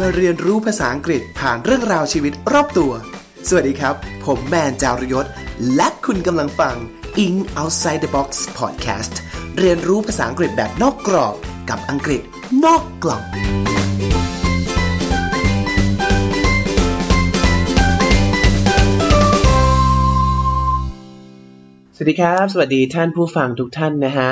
มาเรียนรู้ภาษาอังกฤษผ่านเรื่องราวชีวิตรอบตัว สวัสดีครับ ผมแมนจารยศ และคุณกำลังฟัง In Outside the Box Podcast เรียนรู้ภาษาอังกฤษแบบนอกกรอบ กับอังกฤษนอกกล่องสวัสดีครับ สวัสดีท่านผู้ฟังทุกท่านนะฮะ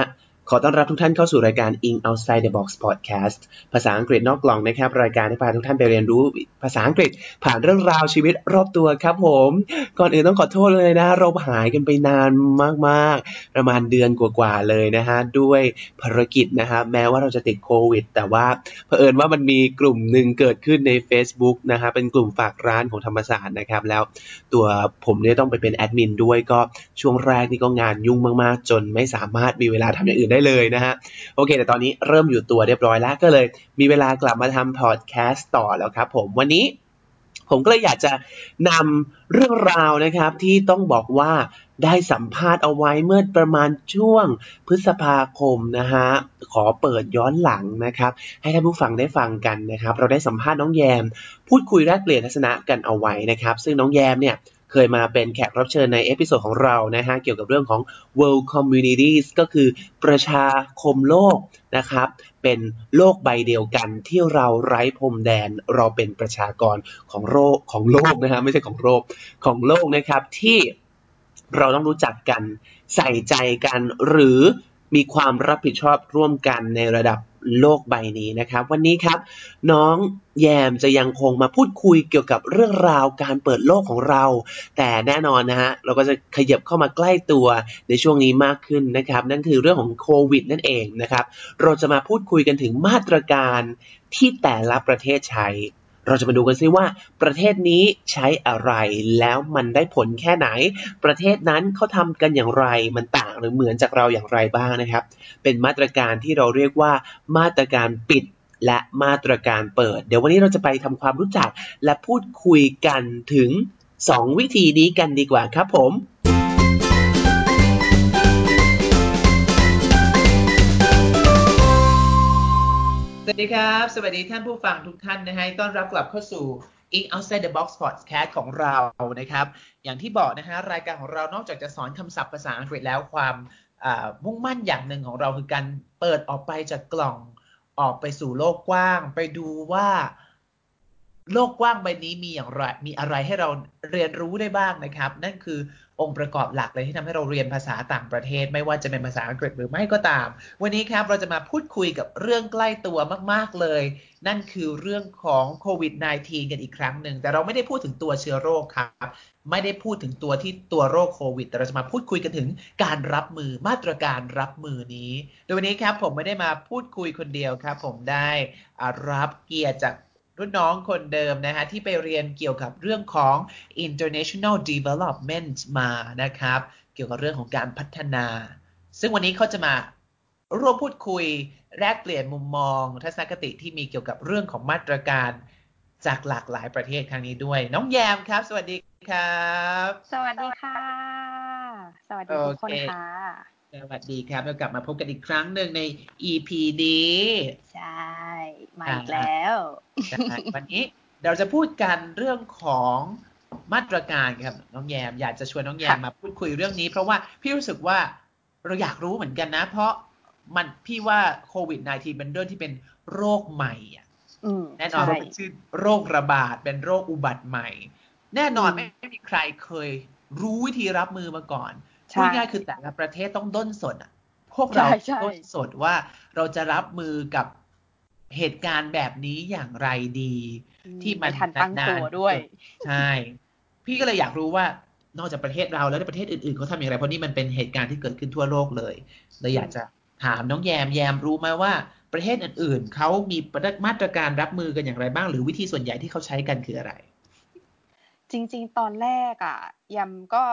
ขอต้อนรับทุกท่านเข้าสู่รายการ In Outside the Box Podcast ภาษาอังกฤษนอกกล่องนะครับ รายการที่พาทุกท่านไปเรียนรู้ภาษาอังกฤษผ่านเรื่องราวชีวิตรอบตัวครับผม ก่อนอื่นต้องขอโทษเลยนะ เราหายกันไปนานมากๆ ประมาณเดือนกว่าๆเลยนะฮะ ด้วยภารกิจนะฮะ แม้ว่าเราจะติดโควิด แต่ว่าเผอิญว่ามันมีกลุ่มหนึ่งเกิดขึ้นใน Facebook นะฮะ เป็นกลุ่มฝากร้านของธรรมศาสตร์นะครับ แล้วตัวผมเนี่ยต้องไปเป็นแอดมินด้วยก็ช่วงแรกนี่ก็งานยุ่งมากๆ จนไม่สามารถมีเวลาทำอย่างอื่นได้เลยนะฮะ โอเค แต่ตอนนี้เริ่มอยู่ตัวเรียบร้อยแล้ว ก็เลยมีเวลากลับมาทำพอดแคสต์ต่อแล้วครับผมวันนี้ผมก็เลยอยากจะนำเรื่องราวนะครับที่ต้องบอกว่าได้สัมภาษณ์เอาไว้เมื่อประมาณช่วงพฤษภาคมนะฮะขอเปิดย้อนหลังนะครับ ให้ท่านผู้ฟังได้ฟังกันนะครับ เราได้สัมภาษณ์น้องแยม พูดคุยแลกเปลี่ยนทัศนะกันเอาไว้นะครับ ซึ่งน้องแยมเนี่ย เคยมาเป็นแขกรับเชิญใน episode ของเรานะฮะเกี่ยวกับเรื่องของ world communities ก็คือประชาคมโลกนะครับ เป็นโลกใบเดียวกันที่เราไร้พรมแดนเราเป็นประชากรของโลกของโลกนะฮะไม่ใช่ของโลกของโลกนะครับที่เราต้องรู้จักกันใส่ใจกันหรือมีความรับผิดชอบร่วมกันในระดับ โลกใบนี้นะครับ วันนี้ครับ น้องแยมจะยังคงมาพูดคุยเกี่ยวกับเรื่องราวการเปิดโลกของเรา แต่แน่นอนนะฮะเราก็จะขยับเข้ามาใกล้ตัวในช่วงนี้มากขึ้นนะครับ นั่นคือเรื่องของโควิดนั่นเองนะครับ เราจะมาพูดคุยกันถึงมาตรการที่แต่ละประเทศใช้ เราจะมาดูกันซิว่า ประเทศนี้ใช้อะไร แล้วมันได้ผลแค่ไหน ประเทศนั้นเขาทำกันอย่างไร มันต่างหรือเหมือนจากเราอย่างไรบ้างนะครับ เป็นมาตรการที่เราเรียกว่ามาตรการปิดและมาตรการเปิด เดี๋ยววันนี้เราจะไปทำความรู้จักและพูดคุยกันถึง 2 วิธีนี้กันดีกว่าครับผม สวัสดีครับ สวัสดีท่านผู้ฟังทุกท่านนะฮะต้อนรับกลับเข้าสู่ In Outside the Box Podcast ของเรานะครับ อย่างที่บอกนะฮะรายการของเรานอกจากจะสอนคำศัพท์ภาษาอังกฤษแล้วความมุ่งมั่นอย่างหนึ่งของเราคือการเปิดออกไปจากกล่องออกไปสู่โลกกว้าง ไปดูว่า โลกกว้างใบนี้มีอย่างไรมีอะไรให้เราเรียนรู้ได้บ้างนะครับ นั่นคือ องค์ประกอบหลักเลยที่ทำให้เราเรียนภาษาต่างประเทศ ไม่ว่าจะเป็นภาษาอังกฤษหรือไม่ก็ตาม วันนี้ครับเราจะมาพูดคุยกับเรื่องใกล้ตัวมาก ๆเลย นั่นคือเรื่องของโควิด -19 กันอีกครั้งหนึ่งแต่เราไม่ได้พูดถึงตัวเชื้อโรคครับไม่ได้พูดถึงตัวที่ตัวโรคโควิด แต่เราจะมาพูดคุยกันถึงการรับมือมาตรการรับมือนี้ โดยวันนี้ครับผมไม่ได้มาพูดคุยคนเดียวครับ ผมได้รับเกียรติจาก รุ่นน้องคนเดิมนะฮะที่ไปเรียนเกี่ยวกับเรื่องของ international development มานะครับ เกี่ยวกับเรื่องของการพัฒนา ซึ่งวันนี้เขาจะมาร่วมพูดคุยแลกเปลี่ยนมุมมอง ทัศนคติที่มีเกี่ยวกับเรื่องของมาตรการจากหลากหลายประเทศครั้งนี้ด้วย น้องแยมครับ สวัสดีครับ สวัสดีค่ะ สวัสดีทุกคนค่ะ สวัสดีครับเรากลับมาพบกันอีกครั้งหนึ่งใน EP นี้ ใช่ มาอีกแล้ว วันนี้เราจะพูดกันเรื่องของมาตรการครับน้องแยม อยากจะชวนน้องแยมมาพูดคุยเรื่องนี้ เพราะว่าพี่รู้สึกว่าเราอยากรู้เหมือนกันนะ เพราะมันพี่ว่าโควิด -19 เป็นเรื่องที่เป็นโรคใหม่อะแน่นอนว่าเป็นชื่อโรคระบาดเป็นโรคอุบัติใหม่ แน่นอนไม่ไม่มีใครเคยรู้วิธีรับมือมาก่อน พูดง่ายคือแต่ละประเทศต้องด้นสดอะ พวกเราด้นสดว่าเราจะรับมือกับเหตุการณ์แบบนี้อย่างไรดี ที่มันทันตั้งตัวด้วย ใช่ พี่ก็เลยอยากรู้ว่านอกจากประเทศเราแล้วในประเทศอื่นๆเขาทำอย่างไรเพราะนี่มันเป็นเหตุการณ์ที่เกิดขึ้นทั่วโลกเลยเลยอยากจะถามน้องแยมแยมรู้ไหมว่าประเทศอื่นๆเขามีมาตรการรับมือกันอย่างไรบ้าง หรือวิธีส่วนใหญ่ที่เขาใช้กันคืออะไร จริง ๆ ตอนแรกอะยำก็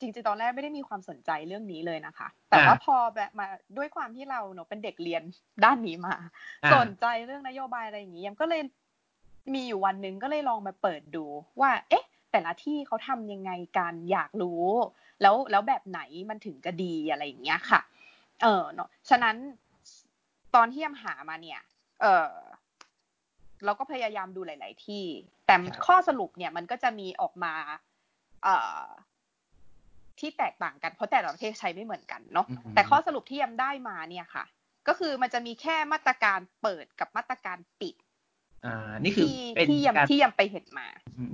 จริงๆตอนแรกไม่ได้มีความสนใจเรื่องนี้เลยนะคะ แต่ว่าพอแบบมาด้วยความที่เราเนาะเป็นเด็กเรียนด้านนี้มา สนใจเรื่องนโยบายอะไรอย่างนี้ยำก็เลยมีอยู่วันหนึ่งก็เลยลองมาเปิดดูว่า เอ๊ะ แต่ละที่เขาทำยังไงกันอยากรู้ แล้วแล้วแบบไหนมันถึงจะดีอะไรอย่างเงี้ยค่ะ เออเนาะฉะนั้นตอนที่ยำหามาเนี่ย เออเราก็พยายามดูหลาย ๆ ที่ แต่ข้อสรุปเนี่ยมันก็จะมีออกมา เอ่อ ที่แตกต่างกันเพราะแต่ละประเทศใช้ไม่เหมือนกันเนาะแต่ข้อสรุปที่ยังได้มาเนี่ยค่ะ ก็คือมันจะมีแค่มาตรการเปิดกับมาตรการปิดอ่านี่คือเป็นที่ยังที่ยังไปเห็นมา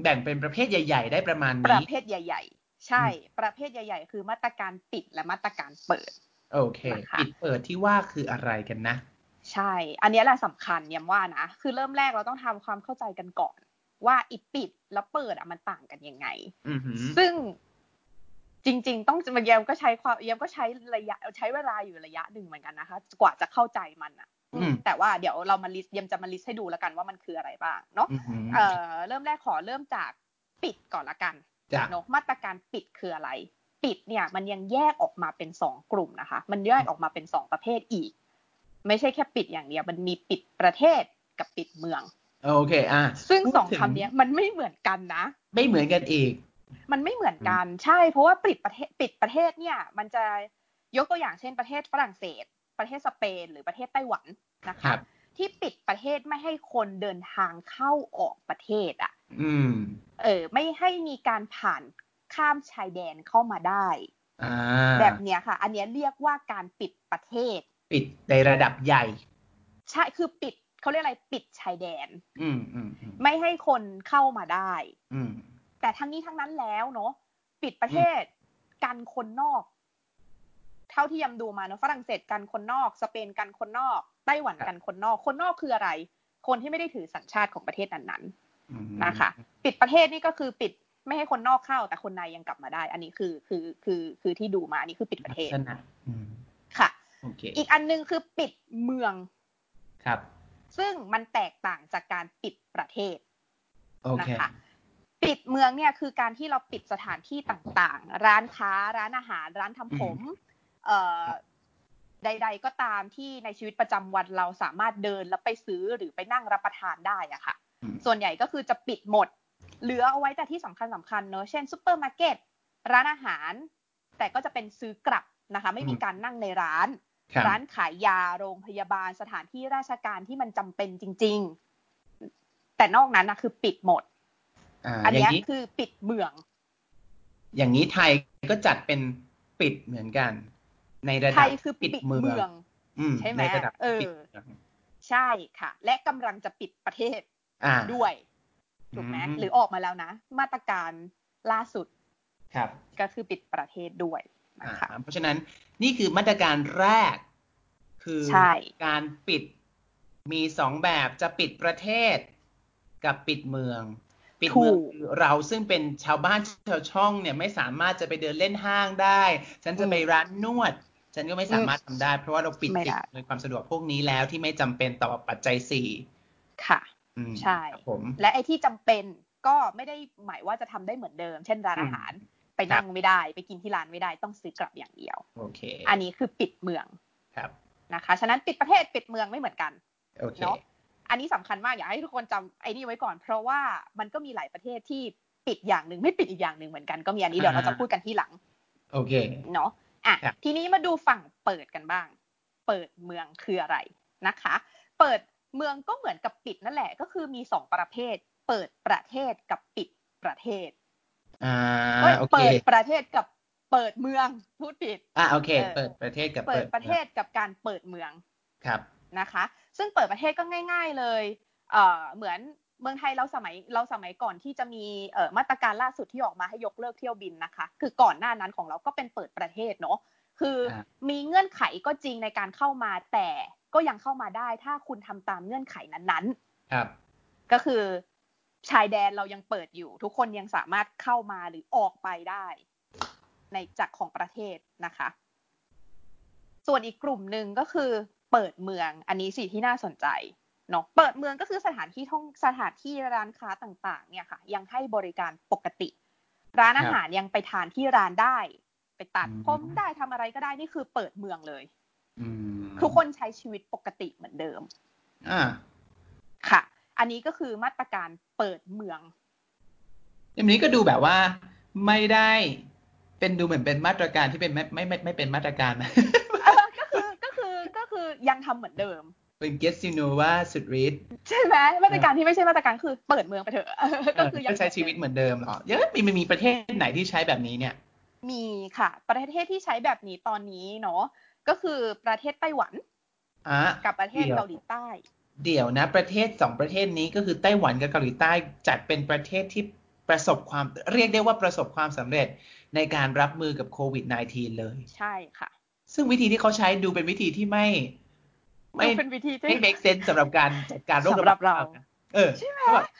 แบ่งเป็นประเภทใหญ่ ๆ ได้ประมาณนี้ประเภทใหญ่ ๆ ใช่ ประเภทใหญ่ ๆ คือมาตรการปิดและมาตรการเปิด โอเค ปิดเปิดที่ว่าคืออะไรกันนะ ใช่ อันนี้แหละสำคัญย้ำว่านะ คือเริ่มแรกเราต้องทำความเข้าใจกันก่อน ว่าอีปิดแล้วเปิดอะมันต่างกันยังไงซึ่ง จริง ๆ ต้องเยียมก็ใช้ความเยียมก็ใช้ระยะใช้เวลาอยู่ระยะหนึ่งเหมือนกันนะคะ กว่าจะเข้าใจมันอะแต่ว่าเดี๋ยวเรามาลิสเยียมจะมาลิสให้ดูแล้วกันว่ามันคืออะไรบ้างเนาะเอ่อเริ่มแรกขอเริ่มจากปิดก่อนละกันเนาะมาตรการปิดคืออะไร ปิดเนี่ยมันยังแยกออกมาเป็นสองกลุ่มนะคะ มันแยกออกมาเป็นสองประเภทอีก ไม่ใช่แค่ปิดอย่างเดียวมันมีปิดประเทศกับปิดเมืองโอเคอะซึ่งสองคำนี้มันไม่เหมือนกันนะ ไม่เหมือนกันอีก มันไม่เหมือนกันใช่ เพราะว่าปิดประเทศปิดประเทศเนี่ย มันจะยกตัวอย่างเช่นประเทศฝรั่งเศส ประเทศสเปน หรือประเทศไต้หวันนะคะที่ปิดประเทศไม่ให้คนเดินทางเข้าออกประเทศอะอืมเออ ไม่ให้มีการผ่านข้ามชายแดนเข้ามาได้แบบเนี้ยค่ะ อันนี้เรียกว่าการปิดประเทศ ปิดในระดับใหญ่ ใช่คือปิดเขาเรียกอะไรปิดชายแดน อืมอืมไม่ให้คนเข้ามาได้ อืม แต่ทั้งนี้ทั้งนั้นแล้วเนาะปิดประเทศกันคนนอก เท่าที่ยำดูมาเนาะฝรั่งเศสกันคนนอก สเปนกันคนนอก ไต้หวันกันคนนอก คนนอกคืออะไร คนที่ไม่ได้ถือสัญชาติของประเทศนั้นๆนะคะ ปิดประเทศนี่ก็คือปิดไม่ให้คนนอกเข้า แต่คนในยังกลับมาได้ อันนี้คือคือคือคือที่ดูมาอันนี้คือปิดประเทศค่ะอีกอันนึงคือปิดเมืองครับ ซึ่งมันแตกต่างจากการปิดประเทศนะคะ ปิดเมืองเนี่ยคือการที่เราปิดสถานที่ต่างๆ ร้านค้าร้านอาหาร ร้านทำผมเอ่อใด ๆ ก็ตามที่ในชีวิตประจำวันเราสามารถเดินแล้วไปซื้อหรือไปนั่งรับประทานได้อะค่ะ ส่วนใหญ่ก็คือจะปิดหมด เหลือเอาไว้แต่ที่สำคัญสำคัญเนอะเช่นซูเปอร์มาร์เก็ตร้านอาหาร แต่ก็จะเป็นซื้อกลับนะคะ ไม่มีการนั่งในร้าน ร้านขายยาโรงพยาบาลสถานที่ราชการที่มันจำเป็นจริง ๆ แต่นอกนั้นนะคือปิดหมด อันนี้คือปิดเมือง อย่างนี้ไทยก็จัดเป็นปิดเหมือนกัน ในระดับไทยคือปิดเมืองใช่ไหมเออใช่ค่ะ และกำลังจะปิดประเทศด้วยถูกไหมหรือออกมาแล้วนะ มาตรการล่าสุดครับ ก็คือปิดประเทศด้วยนะคะเพราะฉะนั้นนี่คือมาตรการแรก คือการปิดมีสองแบบจะปิดประเทศกับปิดเมือง ปิดเมืองเราซึ่งเป็นชาวบ้านชาวช่องเนี่ยไม่สามารถจะไปเดินเล่นห้างได้ ฉันจะไปร้านนวด ฉันก็ไม่สามารถทำได้ เพราะว่าเราปิดติดในความสะดวกพวกนี้แล้วที่ไม่จำเป็นต่อปัจจัยสี่ค่ะใช่ผมและไอ้ที่จำเป็นก็ไม่ได้หมายว่าจะทำได้เหมือนเดิม เช่นร้านอาหารไปนั่งไม่ได้ ไปกินที่ร้านไม่ได้ต้องซื้อกลับอย่างเดียวโอเค อันนี้คือปิดเมืองครับนะคะ ฉะนั้นปิดประเทศปิดเมืองไม่เหมือนกันเนาะ อันนี้สำคัญมากอยากให้ทุกคนจำไอ้นี่ไว้ก่อน เพราะว่ามันก็มีหลายประเทศที่ปิดอย่างหนึ่งไม่ปิดอีกอย่างหนึ่งเหมือนกันก็มีอันนี้เดี๋ยวเราจะพูดกันที่หลัง โอเคเนาะอะทีนี้มาดูฝั่งเปิดกันบ้าง เปิดเมืองคืออะไรนะคะ เปิดเมืองก็เหมือนกับปิดนั่นแหละ ก็คือมีสองประเภท เปิดประเทศกับปิดประเทศอ่าเปิดประเทศกับเปิดเมืองพูดผิดอ่าโอเค เปิดประเทศกับเปิดประเทศกับการเปิดเมืองครับนะคะ ซึ่งเปิดประเทศก็ง่าย ๆเลยเอ่อเหมือนเมืองไทยเราสมัยเราสมัยก่อนที่จะมีเอ่อมาตรการล่าสุดที่ออกมาให้ยกเลิกเที่ยวบินนะคะ คือก่อนหน้านั้นของเราก็เป็นเปิดประเทศเนาะคือมีเงื่อนไขก็จริงในการเข้ามาแต่ก็ยังเข้ามาได้ถ้าคุณทำตามเงื่อนไขนั้นๆ ครับ ก็คือชายแดนเรายังเปิดอยู่ ทุกคนยังสามารถเข้ามาหรือออกไปได้ ในจากของประเทศนะคะ ส่วนอีกกลุ่มหนึ่งก็คือ เปิดเมือง อันนี้สิที่น่าสนใจเนาะเปิดเมืองก็คือสถานที่ท่องสถานที่ร้านค้าต่างๆ เนี่ยค่ะ ยังให้บริการปกติ ร้านอาหารยังไปทานที่ร้านได้ ไปตัดผมได้ทำอะไรก็ได้นี่คือเปิดเมืองเลยทุกคนใช้ชีวิตปกติเหมือนเดิมอ่าค่ะ อันนี้ก็คือมาตรการเปิดเมืองอันนี้ก็ดูแบบว่าไม่ได้เป็นดูเหมือนเป็นมาตรการที่เป็นไม่ไม่ไม่ไม่เป็นมาตรการนะคือ ยังทำเหมือนเดิมเป็น guess you know ว่าสุดฤทธิ์ใช่ไหมมาตรการที่ไม่ใช่มาตรการคือเปิดเมืองไปเถอะก็คือยังใช้ชีวิตเหมือนเดิมหรอยังมีมันมีประเทศไหนที่ใช้แบบนี้เนี่ย มีค่ะ ประเทศที่ใช้แบบนี้ตอนนี้เนาะก็คือประเทศไต้หวันกับประเทศเกาหลีใต้ เดี๋ยวนะ ประเทศสองประเทศนี้ก็คือไต้หวันกับเกาหลีใต้จัดเป็นประเทศที่ประสบความเรียกได้ว่าประสบความสำเร็จในการรับมือกับโควิด -19 เลย ใช่ค่ะ ซึ่งวิธีที่เขาใช้ดูเป็นวิธีที่ไม่ ไม่เป็นวิธีที่ไม่ make sense สำหรับการจัดการโรคระบาดเราเออ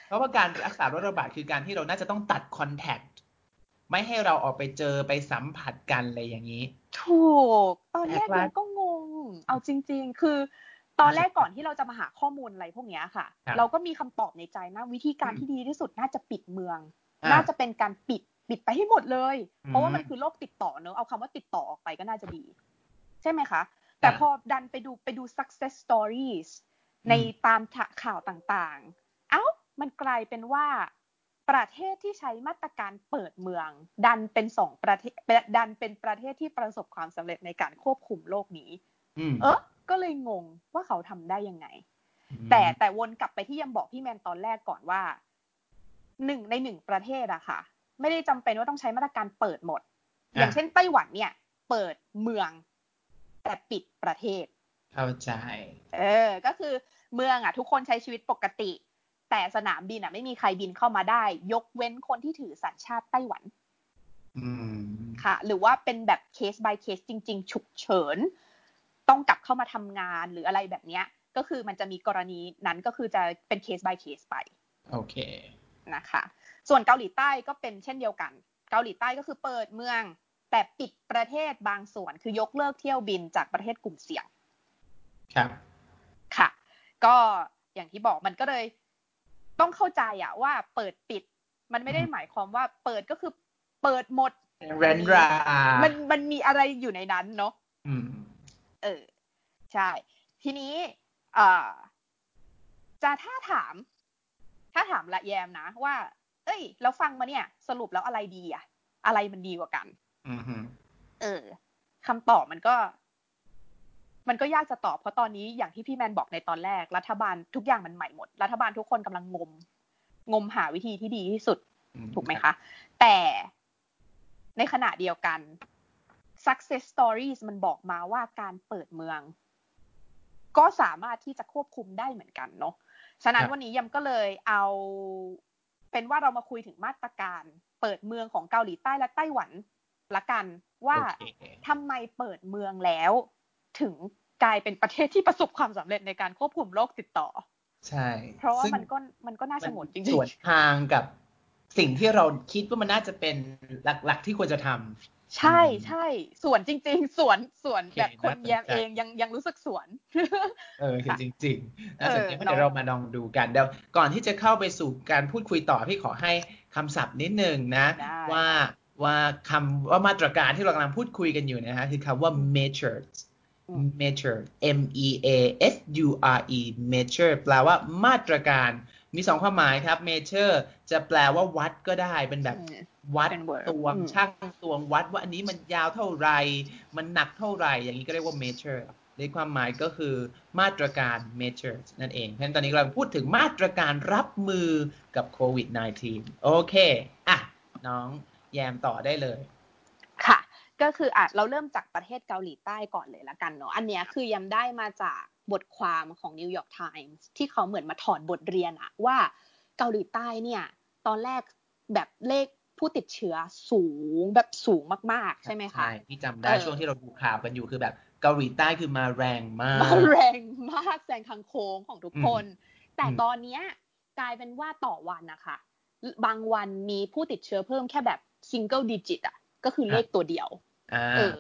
เพราะว่าการรักษาโรคระบาดคือการที่เราน่าจะต้องตัดคอนแทคไม่ให้เราออกไปเจอไปสัมผัสกันอะไรอย่างนี้ ถูก ตอนแรกเราก็งง เอาจริง ๆ คือ ตอนแรกก่อนที่เราจะมาหาข้อมูลอะไรพวกนี้ค่ะ เราก็มีคำตอบในใจนะวิธีการที่ดีที่สุดน่าจะปิดเมือง น่าจะเป็นการปิดปิดไปให้หมดเลย เพราะว่ามันคือโรคติดต่อเนอะเอาคำว่าติดต่อออกไปก็น่าจะดี ใช่ไหมคะ แต่พอดันไปดูไปดู success stories ในตามข่าวต่างๆ เอ้า มันกลายเป็นว่าประเทศที่ใช้มาตรการเปิดเมือง ดันเป็นสองประเทศดันเป็นประเทศที่ประสบความสำเร็จในการควบคุมโลกนี้ เออก็เลยงงว่าเขาทำได้ยังไง แต่แต่วนกลับไปที่ยังบอกพี่แมนตอนแรกก่อนว่าหนึ่งในหนึ่งประเทศอะค่ะ ไม่ได้จำเป็นว่าต้องใช้มาตรการเปิดหมด อย่างเช่นไต้หวันเนี่ย เปิดเมือง แต่ปิดประเทศ เข้าใจ เออ ก็คือเมืองอะทุกคนใช้ชีวิตปกติ แต่สนามบินอะ ไม่มีใครบินเข้ามาได้ ยกเว้นคนที่ถือสัญชาติไต้หวันค่ะ หรือว่าเป็นแบบเคส by เคสจริง ๆ ฉุกเฉิน ต้องกลับเข้ามาทำงานหรืออะไรแบบเนี้ย ก็คือมันจะมีกรณีนั้นก็คือจะเป็นเคส by เคสไป โอเค นะคะ ส่วนเกาหลีใต้ก็เป็นเช่นเดียวกัน เกาหลีใต้ก็คือเปิดเมือง แต่ปิดประเทศบางส่วนคือยกเลิกเที่ยวบินจากประเทศกลุ่มเสี่ยง ครับ ค่ะ ก็อย่างที่บอกมันก็เลย ต้องเข้าใจอะว่าเปิดปิด มันไม่ได้หมายความว่าเปิดก็คือเปิดหมดเรนรา มันมันมีอะไรอยู่ในนั้นเนาะเออ ใช่ ทีนี้อ่าจะถ้าถาม ถ้าถามละแยมนะว่า เอ้ยเราฟังมาเนี่ย สรุปแล้วอะไรดีอะอะไรมันดีกว่ากันอื เออคำตอบมันก็ มันก็ยากจะตอบเพราะตอนนี้อย่างที่พี่แมนบอกในตอนแรก รัฐบาลทุกอย่างมันใหม่หมด รัฐบาลทุกคนกำลังงม งมหาวิธีที่ดีที่สุด ถูกไหมคะ แต่ในขณะเดียวกัน success stories มันบอกมาว่าการเปิดเมือง ก็สามารถที่จะควบคุมได้เหมือนกันเนาะฉะนั้นวันนี้ยำก็เลยเอาเป็นว่าเรามาคุยถึงมาตรการ เปิดเมืองของเกาหลีใต้และไต้หวัน ละกันว่าทำไมเปิดเมืองแล้ว ถึงกลายเป็นประเทศที่ประสบความสำเร็จในการควบคุมโรคติดต่อ ใช่ เพราะว่ามันก็มันก็น่าสงนจริงๆสวนทางกับสิ่งที่เราคิดว่ามันน่าจะเป็นหลัก ๆ ที่ควรจะทำใช่ใช่สวนจริง ๆสวนสวนแบบคนแยมเองยังยังรู้สึกสวน เออจริงๆน่าสนใจเดี๋ยวเรามาลองดูกันเดี๋ยวก่อนที่จะเข้าไปสู่การพูดคุยต่อพี่ขอให้คำศัพท์นิดนึงนะ ว่า ว่าคำว่ามาตรการที่เรากำลังพูดคุยกันอยู่นะฮะคือคำว่า measures measure M E A S U R E measure แปลว่ามาตรการ มีสองความหมายครับ measure จะแปลว่าวัดก็ได้เป็นแบบวัดตวงช่างตวงวัดว่าอันนี้มันยาวเท่าไรมันหนักเท่าไรอย่างนี้ก็เรียกว่า measure ในความหมายก็คือมาตรการ measure นั่นเอง เพราะฉะนั้นตอนนี้เราพูดถึงมาตรการรับมือกับโควิด -19 โอเค อะ น้อง แยมต่อได้เลยก็คืออะเราเริ่มจากประเทศเกาหลีใต้ก่อนเลยละกันเนาะอันเนี้ยคือยังได้มาจากบทความของ New York Times ที่เขาเหมือนมาถอดบทเรียนอะว่าเกาหลีใต้เนี่ย ตอนแรกแบบเลขผู้ติดเชื้อสูงแบบสูงมาก ๆ ใช่ไหมคะ ใช่ที่จำได้ช่วงที่เราดูข่าวกันอยู่คือแบบเกาหลีใต้คือมาแรงมาก มาแรงมากแซงทางโค้งของทุกคน แต่ตอนเนี้ยกลายเป็นว่าต่อวันนะคะ บางวันมีผู้ติดเชื้อเพิ่มแค่แบบ single digit อะก็คือเลขตัวเดียวเออ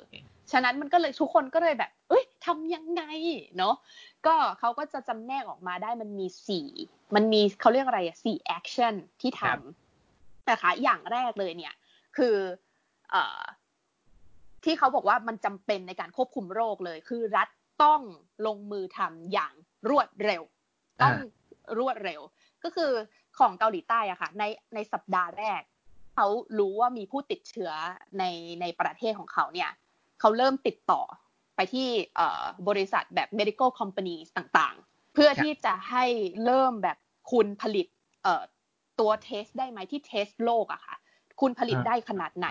ฉะนั้นมันก็เลยทุกคนก็เลยแบบ เอ้ยทำยังไงเนาะก็เขาก็จะจำแนกออกมาได้มันมีสี่มันมีเขาเรียกอะไรอะสี่ action ที่ทำนะคะอย่างแรกเลยเนี่ย คือเอ่อที่เขาบอกว่ามันจำเป็นในการควบคุมโรคเลย คือรัฐต้องลงมือทำอย่างรวดเร็ว ต้องรวดเร็ว ก็คือของเกาหลีใต้อะค่ะ ในในสัปดาห์แรก เขารู้ว่ามีผู้ติดเชื้อในในประเทศของเขาเนี่ยเขาเริ่มติดต่อไปที่บริษัทแบบ medical companies ต่างๆ เพื่อที่จะให้เริ่มแบบคุณผลิตตัวเทสได้ไหมที่เทสโลกอะค่ะคุณผลิตได้ขนาดไหน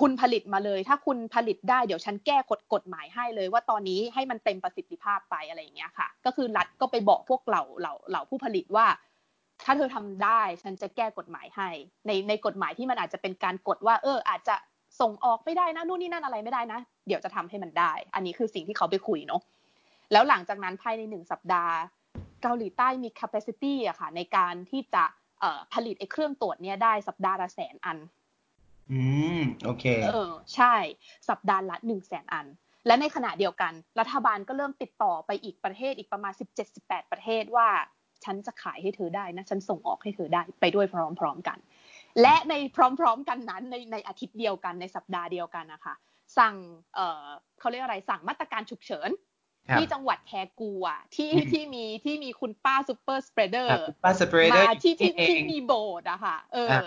คุณผลิตมาเลย ถ้าคุณผลิตได้เดี๋ยวฉันแก้กฎกฎหมายให้เลย ว่าตอนนี้ให้มันเต็มประสิทธิภาพไปอะไรอย่างเงี้ยค่ะ ก็คือรัฐก็ไปบอกพวกเหล่าเหล่าเหล่าผู้ผลิตว่า ถ้าเธอทำได้ฉันจะแก้กฎหมายให้ ในในกฎหมายที่มันอาจจะเป็นการกฎว่า เออ อาจจะส่งออกไม่ได้นะนู่นนี่นั่นอะไรไม่ได้นะ เดี๋ยวจะทำให้มันได้ อันนี้คือสิ่งที่เขาไปคุยเนาะแล้วหลังจากนั้นภายในหนึ่งสัปดาห์ เกาหลีใต้มี capacity อะค่ะ ในการที่จะผลิตไอ้เครื่องตรวจเนี้ยได้สัปดาห์ละแสนอัน อืม โอเค เออ ใช่ สัปดาห์ละหนึ่งแสนอัน และในขณะเดียวกัน รัฐบาลก็เริ่มติดต่อไปอีกประเทศอีกประมาณ 17-18 ประเทศว่า ฉันจะขายให้เธอได้นะ ฉันส่งออกให้เธอได้ไปด้วยพร้อมๆกัน และในพร้อมๆกันนั้นในในอาทิตย์เดียวกันในสัปดาห์เดียวกันนะคะ สั่งเออเขาเรียกอะไรสั่งมาตรการฉุกเฉินที่จังหวัดแทกูอะที่ที่มีที่มีคุณป้า super spreader ป้า spreader มาที่ที่ที่มีโบสถ์อะค่ะ เออ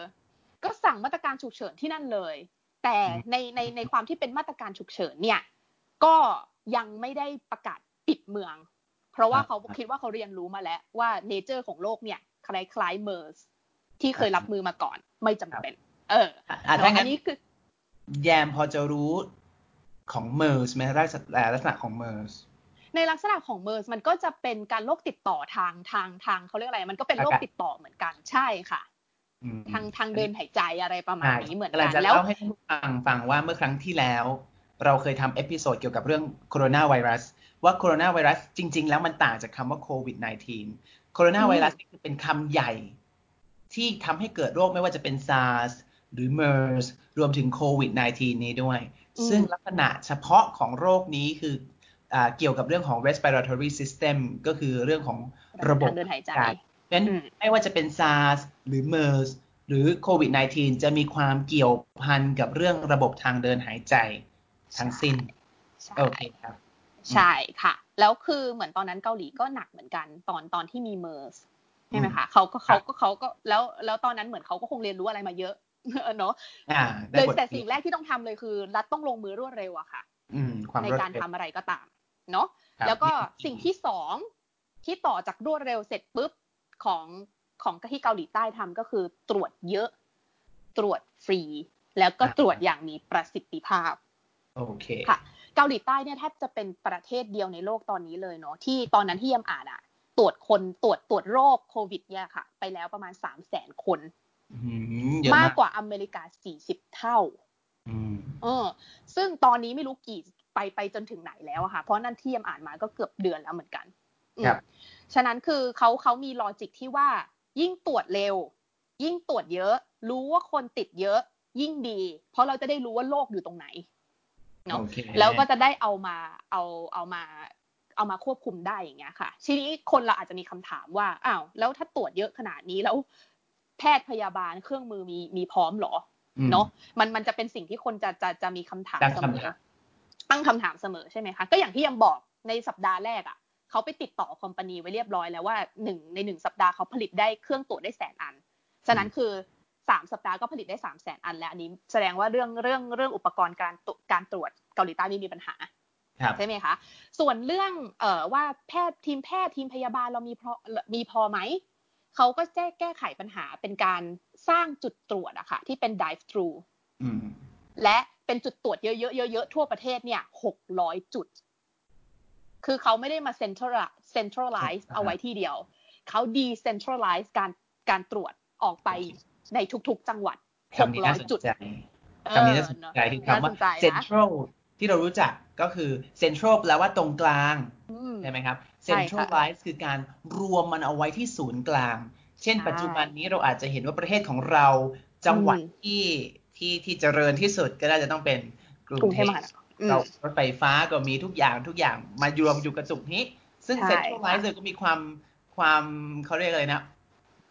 ก็สั่งมาตรการฉุกเฉินที่นั่นเลย แต่ในในในความที่เป็นมาตรการฉุกเฉินเนี่ย ก็ยังไม่ได้ประกาศปิดเมือง เพราะว่าเขาคิดว่าเขาเรียนรู้มาแล้วว่า nature ของโรคเนี่ยคล้ายๆเมอร์สที่เคยรับมือมาก่อน ไม่จำเป็น เอออันนี้คือ แยมพอจะรู้ของเมอร์สไหมลักษณะของเมอร์สในลักษณะของเมอร์สมันก็จะเป็นการโรคติดต่อทางทางทางเขาเรียกอะไร มันก็เป็นโรคติดต่อเหมือนกันใช่ค่ะทางทางเดินหายใจอะไรประมาณนี้เหมือนกันแล้วให้ฟังฟังว่าเมื่อครั้งที่แล้ว เราเคยทำ episode เกี่ยวกับเรื่องโคโรนาไวรัส ว่าโคโรนาไวรัสจริง ๆ แล้วมันต่างจากคำว่าโควิด -19 โคโรนาไวรัสนี่คือเป็นคำใหญ่ ที่ทำให้เกิดโรคไม่ว่าจะเป็น SARS หรือ MERS รวมถึงโควิด -19 นี้ด้วย ซึ่งลักษณะเฉพาะของโรคนี้คือเกี่ยวกับเรื่องของ respiratory system ก็คือเรื่องของระบบเดินหายใจเป็นไม่ว่าจะเป็น SARS หรือ MERS หรือโควิด -19 จะมีความเกี่ยวพันกับเรื่องระบบทางเดินหายใจทั้งสิ้น โอเคครับ ใช่ค่ะ แล้วคือเหมือนตอนนั้นเกาหลีก็หนักเหมือนกันตอนตอนที่มีเมอร์สใช่ไหมคะเขาก็เขาก็เขาก็แล้วแล้วตอนนั้นเหมือนเขาก็คงเรียนรู้อะไรมาเยอะเนาะโดยแต่สิ่งแรกที่ต้องทำเลยคือ รัฐต้องลงมือรวดเร็วอะค่ะในการทำอะไรก็ตาม เนาะแล้วก็สิ่งที่สองที่ต่อจากรวดเร็วเสร็จปุ๊บของของที่เกาหลีใต้ทำก็คือตรวจเยอะ ตรวจฟรี แล้วก็ตรวจอย่างมีประสิทธิภาพ โอเคค่ะ เกาหลีใต้เนี่ยแทบจะเป็นประเทศเดียวในโลกตอนนี้เลยเนาะที่ตอนนั้นที่ยมอ่านอะตรวจคนตรวจตรวจโรคโควิดเนี่ยค่ะ ไปแล้วประมาณสามแสนคนมากกว่าอเมริกาสี่สิบเท่าเออ ซึ่งตอนนี้ไม่รู้กี่ไปไปจนถึงไหนแล้วอะค่ะ เพราะนั่นที่ยมอ่านมาก็เกือบเดือนแล้วเหมือนกันครับฉะนั้นคือเขาเขามีลอจิกที่ว่า ยิ่งตรวจเร็ว ยิ่งตรวจเยอะ รู้ว่าคนติดเยอะ ยิ่งดี เพราะเราจะได้รู้ว่าโรคอยู่ตรงไหน เนาะแล้วก็จะได้เอามาเอาเอามาเอามาควบคุมได้อย่างเงี้ยค่ะ ทีนี้คนเราอาจจะมีคำถามว่าอ้าวแล้วถ้าตรวจเยอะขนาดนี้แล้ว แพทย์พยาบาลเครื่องมือมีมีพร้อมหรอเนาะมันมันจะเป็นสิ่งที่คนจะจะจะมีคำถามเสมอตั้งคำถามเสมอใช่ไหมคะก็อย่างที่ยังบอกในสัปดาห์แรกอะเขาไปติดต่อคอมพานีไว้เรียบร้อยแล้วว่าหนึ่งในหนึ่งสัปดาห์เขาผลิตได้เครื่องตรวจได้แสนอัน ฉะนั้นคือ สามสัปดาห์ก็ผลิตได้สามแสนอันแล้วอันนี้แสดงว่าเรื่องเรื่องเรื่องอุปกรณ์การการตรวจเกาหลีใต้ไม่มีปัญหาใช่ไหมคะ ส่วนเรื่องเอ่อว่าแพทย์ทีมแพทย์ทีมพยาบาลเรามีพอมีพอไหม เขาก็แก้แก้ไขปัญหาเป็นการสร้างจุดตรวจอะค่ะที่เป็น drive thru และเป็นจุดตรวจเยอะๆเยอะๆทั่วประเทศเนี่ยหกร้อยจุด คือเขาไม่ได้มา central centralize เอาไว้ที่เดียว เขา decentralize การการตรวจออกไป ในทุกๆ จังหวัดหกร้อยจุดคำนี้น่าสนใจคือคำว่า central ที่เรารู้จักก็คือ central แปลว่าตรงกลางใช่ไหมครับ centralize คือการรวมมันเอาไว้ที่ศูนย์กลาง เช่น ปัจจุบันนี้เราอาจจะเห็นว่าประเทศของเรา จังหวัดที่ที่ที่เจริญที่สุดก็น่าจะต้องเป็นกรุงเทพเรารถไฟฟ้าก็มีทุกอย่างทุกอย่างมารวมอยู่กระจุกนี้ ซึ่งเซ็นทรัลไลซ์ก็มีความความเขาเรียกอะไรนะ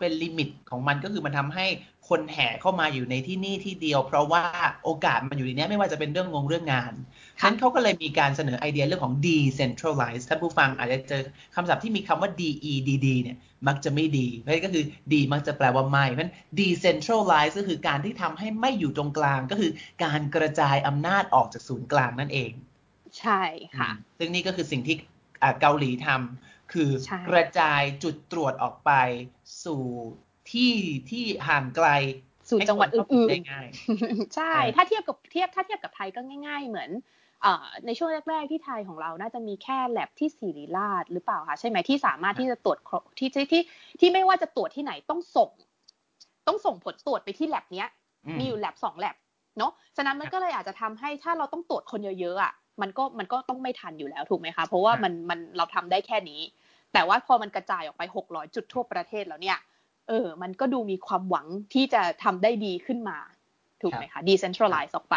เป็นลิมิตของมันก็คือมันทำให้คนแห่เข้ามาอยู่ในที่นี่ที่เดียว เพราะว่าโอกาสมันอยู่ในนี้ไม่ว่าจะเป็นเรื่องงงเรื่องงานฉะนั้นเขาก็เลยมีการเสนอไอเดียเรื่องของ decentralize ท่านผู้ฟังอาจจะเจอคำศัพท์ที่มีคำว่า DEDD เนี่ยมักจะไม่ดีเพราะก็คือ D มักจะแปลว่าไม่ เพราะฉะนั้น decentralize ก็คือการที่ทำให้ไม่อยู่ตรงกลาง ก็คือการกระจายอำนาจออกจากศูนย์กลางนั่นเอง ใช่ค่ะ ซึ่งนี่ก็คือสิ่งที่เกาหลีทำ คือกระจายจุดตรวจออกไป สู่ที่ที่ห่างไกลสู่จังหวัดอื่นๆใช่ ถ้าเทียบกับเทียบถ้าเทียบกับไทยก็ง่าย ๆ เหมือนในช่วงแรก ๆ ที่ไทยของเราน่าจะมีแค่แลบที่ศิริราชหรือเปล่าคะใช่ไหมที่สามารถที่จะตรวจที่ที่ที่ไม่ว่าจะตรวจที่ไหนต้องส่ง ต้องส่งผลตรวจไปที่แลบเนี้ย มีอยู่แลบสองแลบเนาะฉะนั้นมันก็เลยอาจจะทำให้ถ้าเราต้องตรวจคนเยอะๆอะ มันก็มันก็ต้องไม่ทันอยู่แล้วถูกไหมคะเพราะว่ามันมันเราทำได้แค่นี้ แต่ว่าพอมันกระจายออกไปหกร้อยจุดทั่วประเทศแล้วเนี่ยเออมันก็ดูมีความหวังที่จะทำได้ดีขึ้นมาถูกไหมคะ decentralize ออกไป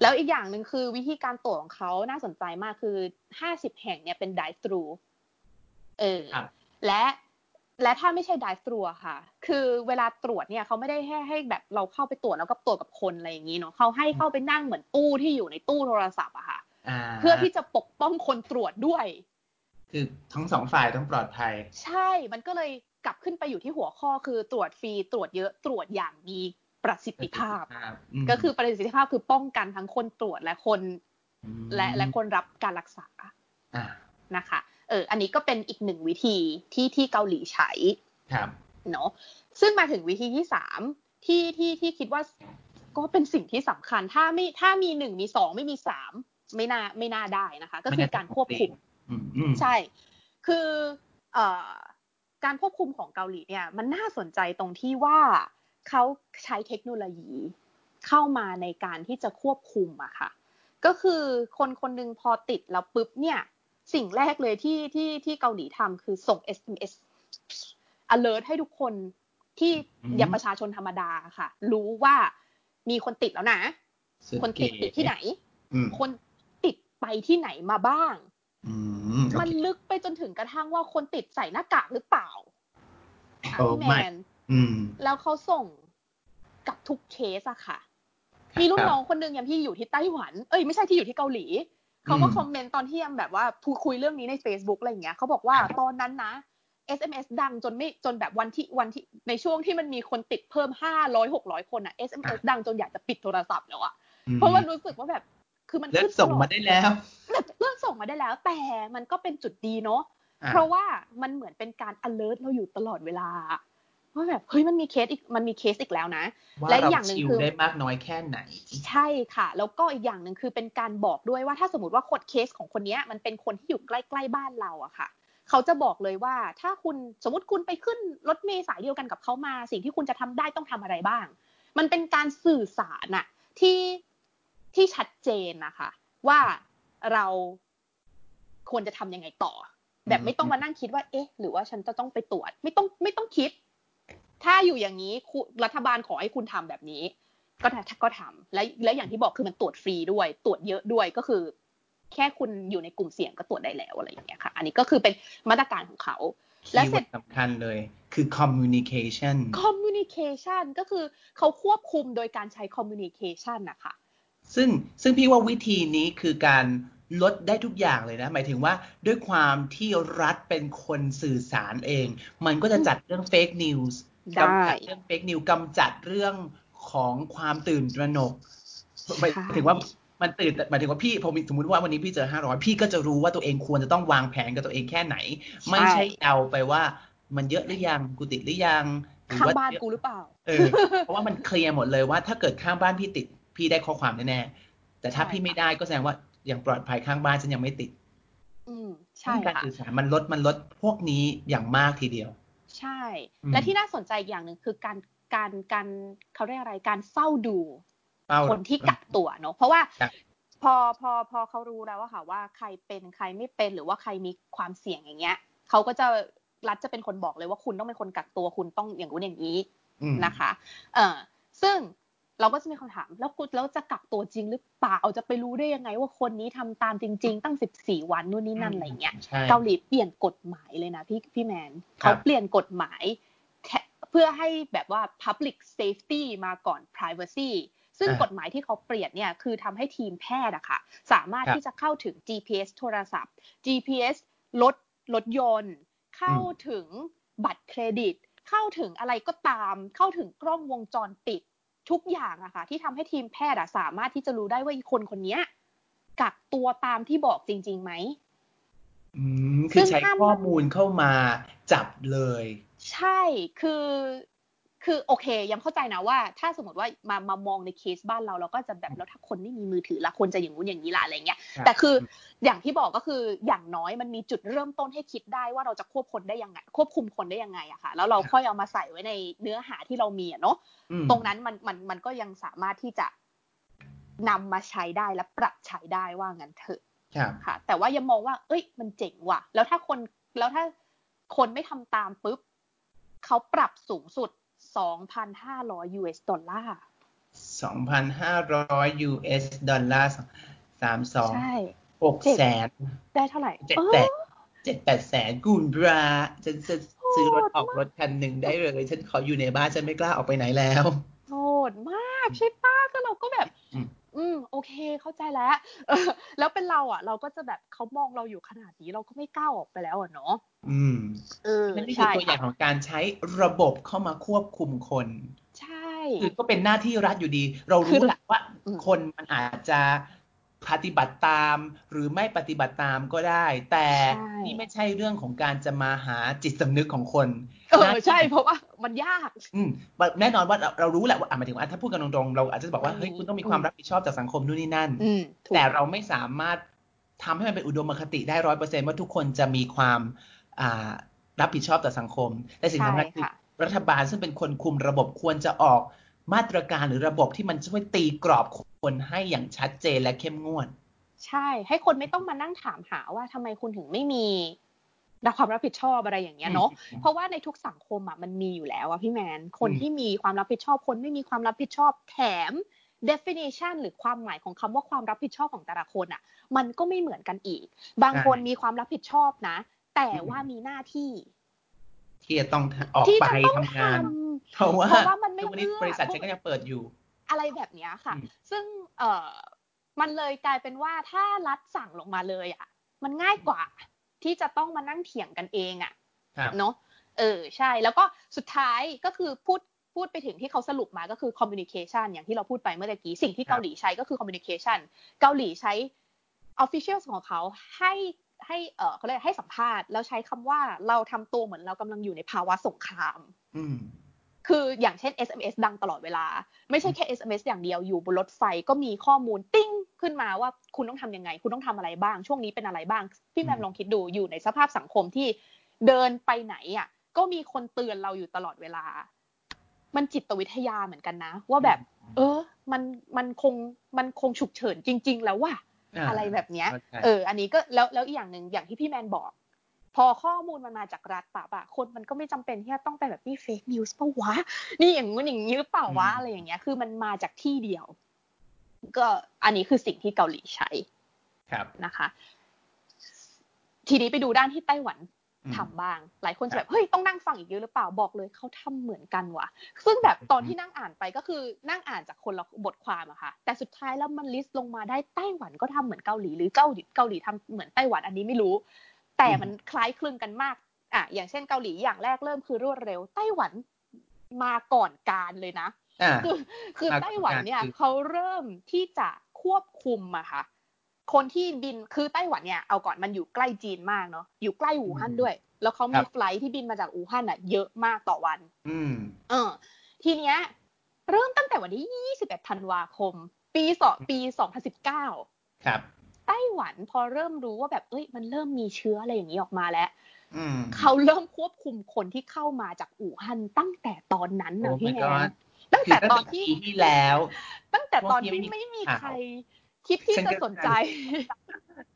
แล้วอีกอย่างหนึ่งคือวิธีการตรวจของเขาน่าสนใจมากคือห้าสิบแห่งเนี่ยเป็น drive thru เออและและถ้าไม่ใช่ drive thru ค่ะ คือเวลาตรวจเนี่ยเขาไม่ได้ให้ให้แบบเราเข้าไปตรวจแล้วก็ตรวจกับคนอะไรอย่างนี้เนาะเขาให้เข้าไปนั่งเหมือนตู้ที่อยู่ในตู้โทรศัพท์อะค่ะ เพื่อที่จะปกป้องคนตรวจด้วย คือทั้งสองฝ่ายต้องปลอดภัย ใช่มันก็เลยกลับขึ้นไปอยู่ที่หัวข้อคือตรวจฟรีตรวจเยอะตรวจอย่างมีประสิทธิภาพ ก็คือประสิทธิภาพคือป้องกันทั้งคนตรวจและคน และและคนรับการรักษานะคะ เออ อันนี้ก็เป็นอีกหนึ่งวิธีที่ที่เกาหลีใช้ครับเนาะซึ่งมาถึงวิธีที่สามที่ที่ที่คิดว่าก็เป็นสิ่งที่สำคัญถ้าไม่ถ้ามีหนึ่งมีสองไม่มีสาม ไม่น่าไม่น่าได้นะคะ ก็คือการควบคุมใช่ คือเอ่อการควบคุมของเกาหลีเนี่ย มันน่าสนใจตรงที่ว่าเขาใช้เทคโนโลยีเข้ามาในการที่จะควบคุมอะค่ะ ก็คือคนคนนึงพอติดแล้วปุ๊บเนี่ยสิ่งแรกเลยที่ที่ที่เกาหลีทำคือส่ง SMS alert ให้ทุกคนที่อย่างประชาชนธรรมดาค่ะ รู้ว่ามีคนติดแล้วนะ คนติดติดที่ไหน คนติด ไปที่ไหนมาบ้าง มันลึกไปจนถึงกระทั่งว่าคนติดใส่หน้ากากหรือเปล่าพี่แมนแล้วเขาส่งกับทุกเคสอะค่ะ มีลูกน้องคนนึงยังที่อยู่ที่ไต้หวัน เอ้ยไม่ใช่ที่อยู่ที่เกาหลี เขาก็คอมเมนต์ตอนที่ยังแบบว่าพูดคุยเรื่องนี้ใน Facebook อะไรอย่างเงี้ยเขาบอกว่าตอนนั้นนะ SMS ดังจนไม่จนแบบวันที่วันที่ในช่วงที่มันมีคนติดเพิ่มห้าร้อยหกร้อยคนอะ SMS ดังจนอยากจะปิดโทรศัพท์แล้วอะเพราะมันรู้สึกว่าแบบ คือมันขึ้นส่งมาได้แล้วเลื่อนส่งมาได้แล้ว แต่มันก็เป็นจุดดีเนาะเพราะว่ามันเหมือนเป็นการ alert เราอยู่ตลอดเวลาว่าแบบเฮ้ยมันมีเคสอีกมันมีเคสอีกแล้วนะ และอีกอย่างหนึ่งคือได้มากน้อยแค่ไหน ใช่ค่ะ แล้วก็อีกอย่างหนึ่งคือเป็นการบอกด้วยว่าถ้าสมมติว่าคนเคสของคนนี้มันเป็นคนที่อยู่ใกล้ๆบ้านเราอะค่ะ เขาจะบอกเลยว่าถ้าคุณสมมติคุณไปขึ้นรถเมล์สายเดียวกันกับเขามา สิ่งที่คุณจะทำได้ต้องทำอะไรบ้าง มันเป็นการสื่อสารอะที่ ที่ชัดเจนนะคะ ว่าเราควรจะทํำยังไงต่อ แบบไม่ต้องมานั่งคิดว่า เอ๊ะ หรือว่าฉันจะต้องไปตรวจ ไม่ต้องไม่ต้องคิด ถ้าอยู่อย่างนี้รัฐบาลขอให้คุณทำแบบนี้ ก็ก็ทำและและอย่างที่บอกคือมันตรวจฟรีด้วย ตรวจเยอะด้วยก็คือ แค่คุณอยู่ในกลุ่มเสี่ยงก็ตรวจได้แล้วอะไรอย่างเงี้ยค่ะ อันนี้ก็คือเป็นมาตรการของเขาและเสร็จสำคัญเลยคือ communication communication ก็คือเขาควบคุมโดยการใช้ communication นะคะ ซึ่งซึ่งพี่ว่าวิธีนี้คือการลดได้ทุกอย่างเลยนะ หมายถึงว่าด้วยความที่รัฐเป็นคนสื่อสารเอง มันก็จะจัดเรื่อง fake news กำจัดเรื่อง fake news กำจัดเรื่องของความตื่นตระหนกหมายถึงว่ามันตื่นหมายถึงว่าพี่ผมสมมติว่าวันนี้พี่เจอห้าร้อยพี่ก็จะรู้ว่าตัวเองควรจะต้องวางแผนกับตัวเองแค่ไหน ไม่ใช่เอาไปว่ามันเยอะหรือยังกูติดหรือยังข้างบ้านกูหรือเปล่าเออเพราะว่ามันเคลียร์หมดเลยว่าถ้าเกิดข้างบ้านพี่ติด พี่ได้ข้อความแน่ๆแต่ถ้าพี่ไม่ได้ก็แสดงว่ายังปลอดภัยข้างบ้านฉันยังไม่ติด อืมใช่การสื่อสารมันลดมันลดพวกนี้อย่างมากทีเดียว ใช่ และที่น่าสนใจอย่างหนึ่งคือการการการเขาเรียกอะไรการเฝ้าดู คนที่กักตัวเนาะเพราะว่าพอพอพอเขารู้แล้วว่าค่ะ ว่าใครเป็นใครไม่เป็นหรือว่าใครมีความเสี่ยงอย่างเงี้ยเขาก็จะรัฐจะเป็นคนบอกเลยว่าคุณต้องเป็นคนกักตัวคุณต้องอย่างนู้นอย่างนี้นะคะ เออซึ่ง เราก็จะมีคำถาม แล้วกูแล้วจะกักตัวจริงหรือเปล่าจะไปรู้ได้ยังไง ว่าคนนี้ทำตามจริง ๆ ตั้งสิบสี่วันนู่นนี่นั่นอะไรเงี้ยเกาหลีเปลี่ยนกฎหมายเลยนะพี่พี่แมนเขาเปลี่ยนกฎหมายเพื่อให้แบบว่า public safety มาก่อน privacy ซึ่งกฎหมายที่เขาเปลี่ยนเนี่ยคือทำให้ทีมแพทย์อะค่ะ สามารถที่จะเข้าถึง GPS โทรศัพท์ GPS รถรถยนต์ เข้าถึงบัตรเครดิต เข้าถึงอะไรก็ตาม เข้าถึงกล้องวงจรปิด ทุกอย่างอะค่ะที่ทำให้ทีมแพทย์อะสามารถที่จะรู้ได้ว่าอีคนคนนี้กักตัวตามที่บอกจริงๆไหมอืมคือใช้ข้อมูลเข้ามาจับเลย ใช่คือ คือโอเคยังเข้าใจนะว่า ถ้าสมมติว่ามามามองในเคสบ้านเราเราก็จะแบบแล้วถ้าคนไม่มีมือถือละคนจะอย่างงู้นอย่างนี้ละอะไรเงี้ยแต่คืออย่างที่บอกก็คืออย่างน้อยมันมีจุดเริ่มต้นให้คิดได้ว่าเราจะควบคนได้ยังไง ควบคุมคนได้ยังไงอะค่ะ แล้วเราค่อยเอามาใส่ไว้ในเนื้อหาที่เรามีอะเนาะตรงนั้นมันมันมันก็ยังสามารถที่จะนำมาใช้ได้และปรับใช้ได้ว่างั้นเถอะค่ะ แต่ว่ายังมองว่า เอ้ย มันเจ๋งว่ะ แล้วถ้าคนแล้วถ้าคนไม่ทำตามปุ๊บเขาปรับสูงสุด 2,500 US ดอลลาร์2,500 US ดอลลาร์สามสองใช่หกแสนได้เท่าไหร่เจ็ดแปดเจ็ดแปดแสนกุนบราฉันจะซื้อรถออกรถคันหนึ่งได้เลย ฉันขออยู่ในบ้านฉันไม่กล้าออกไปไหนแล้วโหดมากใช่ป้าก็เราก็แบบ อืมโอเค เข้าใจแล้วแล้วเป็นเราอะ เราก็จะแบบเขามองเราอยู่ขนาดนี้เราก็ไม่กล้าออกไปแล้วอะเนาะอืมเออนั่นคือตัวอย่างของการใช้ระบบเข้ามาควบคุมคน ใช่คือก็เป็นหน้าที่รัฐอยู่ดี เรารู้แหละว่าคนมันอาจจะ ปฏิบัติตามหรือไม่ปฏิบัติตามก็ได้ แต่นี่ไม่ใช่เรื่องของการจะมาหาจิตสำนึกของคนเออใช่เพราะว่ามันยาก อืมแน่นอนว่าเรารู้แหละว่าหมายถึงว่าถ้าพูดกันตรงๆเราอาจจะบอกว่าเฮ้ยคุณต้องมีความรับผิดชอบจากสังคมนู่นนี่นั่น แต่เราไม่สามารถทำให้มันเป็นอุดมคติได้ร้อยเปอร์เซ็นว่าทุกคนจะมีความอ่ารับผิดชอบต่อสังคม แต่สิ่งสำคัญคือรัฐบาลซึ่งเป็นคนคุมระบบควรจะออกมาตรการหรือระบบที่มันช่วยตีกรอบ คนให้อย่างชัดเจนและเข้มงวด ใช่ ให้คนไม่ต้องมานั่งถามหาว่าทำไมคุณถึงไม่มีรับความรับผิดชอบอะไรอย่างเงี้ยเนาะ เพราะว่าในทุกสังคมอะมันมีอยู่แล้วอะพี่แมน คนที่มีความรับผิดชอบ คนไม่มีความรับผิดชอบ แถม definition หรือความหมายของคำว่าความรับผิดชอบของแต่ละคนอะ มันก็ไม่เหมือนกันอีก บางคนมีความรับผิดชอบนะ แต่ว่ามีหน้าที่ ที่จะต้องออกไปทำงานเพราะว่ามันไม่เอื้อบริษัทฉันก็ยังเปิดอยู่ อะไรแบบนี้ค่ะ ซึ่งเอ่อมันเลยกลายเป็นว่าถ้ารัฐสั่งลงมาเลยอะ มันง่ายกว่าที่จะต้องมานั่งเถียงกันเองอะเนาะเออใช่ แล้วก็สุดท้ายก็คือพูดพูดไปถึงที่เขาสรุปมาก็คือ communication อย่างที่เราพูดไปเมื่อกี้ สิ่งที่เกาหลีใช้ก็คือ communication เกาหลีใช้ officials ของเขาให้ให้เออเขาเรียกให้สัมภาษณ์แล้วใช้คำว่าเราทำตัวเหมือนเรากำลังอยู่ในภาวะสงคราม คืออย่างเช่น SMS ดังตลอดเวลา ไม่ใช่แค่ SMS อย่างเดียวอยู่บนรถไฟก็มีข้อมูลติ้งขึ้นมาว่าคุณต้องทํำยังไง คุณต้องทำอะไรบ้าง ช่วงนี้เป็นอะไรบ้าง พี่แมมลองคิดดูอยู่ในสภาพสังคมที่เดินไปไหนอะก็มีคนเตือนเราอยู่ตลอดเวลา มันจิตวิทยาเหมือนกันนะ ว่าแบบ เออ มันมันคงมันคงฉุกเฉินจริง ๆ แล้วว่ะอะไรแบบเนี้ย เออ อันนี้ก็แล้วแล้วอีกอย่างหนึ่งอย่างที่พี่แมนบอก พอข้อมูลมันมาจากรัฐปะปะคนมันก็ไม่จำเป็นที่จะต้องไปแบบนี่เฟกนิวส์ปะวะ นี่อย่างงู้นอย่างนี้หรือเปล่าวะอะไรอย่างเงี้ย คือมันมาจากที่เดียว ก็อันนี้คือสิ่งที่เกาหลีใช้ครับนะคะ ทีนี้ไปดูด้านที่ไต้หวันทำบ้าง หลายคนจะแบบ เฮ้ย ต้องนั่งฟังอีกเยอะหรือเปล่า บอกเลยเขาทำเหมือนกันว่ะ ซึ่งแบบตอนที่นั่งอ่านไปก็คือนั่งอ่านจากคนละบทความอะค่ะ แต่สุดท้ายแล้วมันลิสต์ลงมาได้ไต้หวันก็ทำเหมือนเกาหลี หรือเกาหลีเกาหลีทำเหมือนไต้หวันอันนี้ไม่รู้ แต่มันคล้ายคลึงกันมากอะอย่างเช่นเกาหลีอย่างแรกเริ่มคือรวดเร็ว ไต้หวันมาก่อนการเลยนะคือคือไต้หวันเนี่ยเขาเริ่มที่จะควบคุมอะค่ะ คนที่บินคือไต้หวันเนี่ยเอาก่อนมันอยู่ใกล้จีนมากเนาะอยู่ใกล้อู่ฮั่นด้วย แล้วเขามีไฟล์ที่บินมาจากอู่ฮั่นอะเยอะมากต่อวัน อืม เออ ทีเนี้ย เริ่มตั้งแต่วันที่ 21 ธันวาคม ปีสองปี 2019 ครับ ไต้หวันพอเริ่มรู้ว่าแบบเอ้ยมันเริ่มมีเชื้ออะไรอย่างนี้ออกมาแล้วเขาเริ่มควบคุมคนที่เข้ามาจากอู่ฮั่นตั้งแต่ตอนนั้นนะพี่แอนตั้งแต่ตอนที่ที่แล้ว ตั้งแต่ตอนที่ไม่มีใคร คิดที่จะสนใจ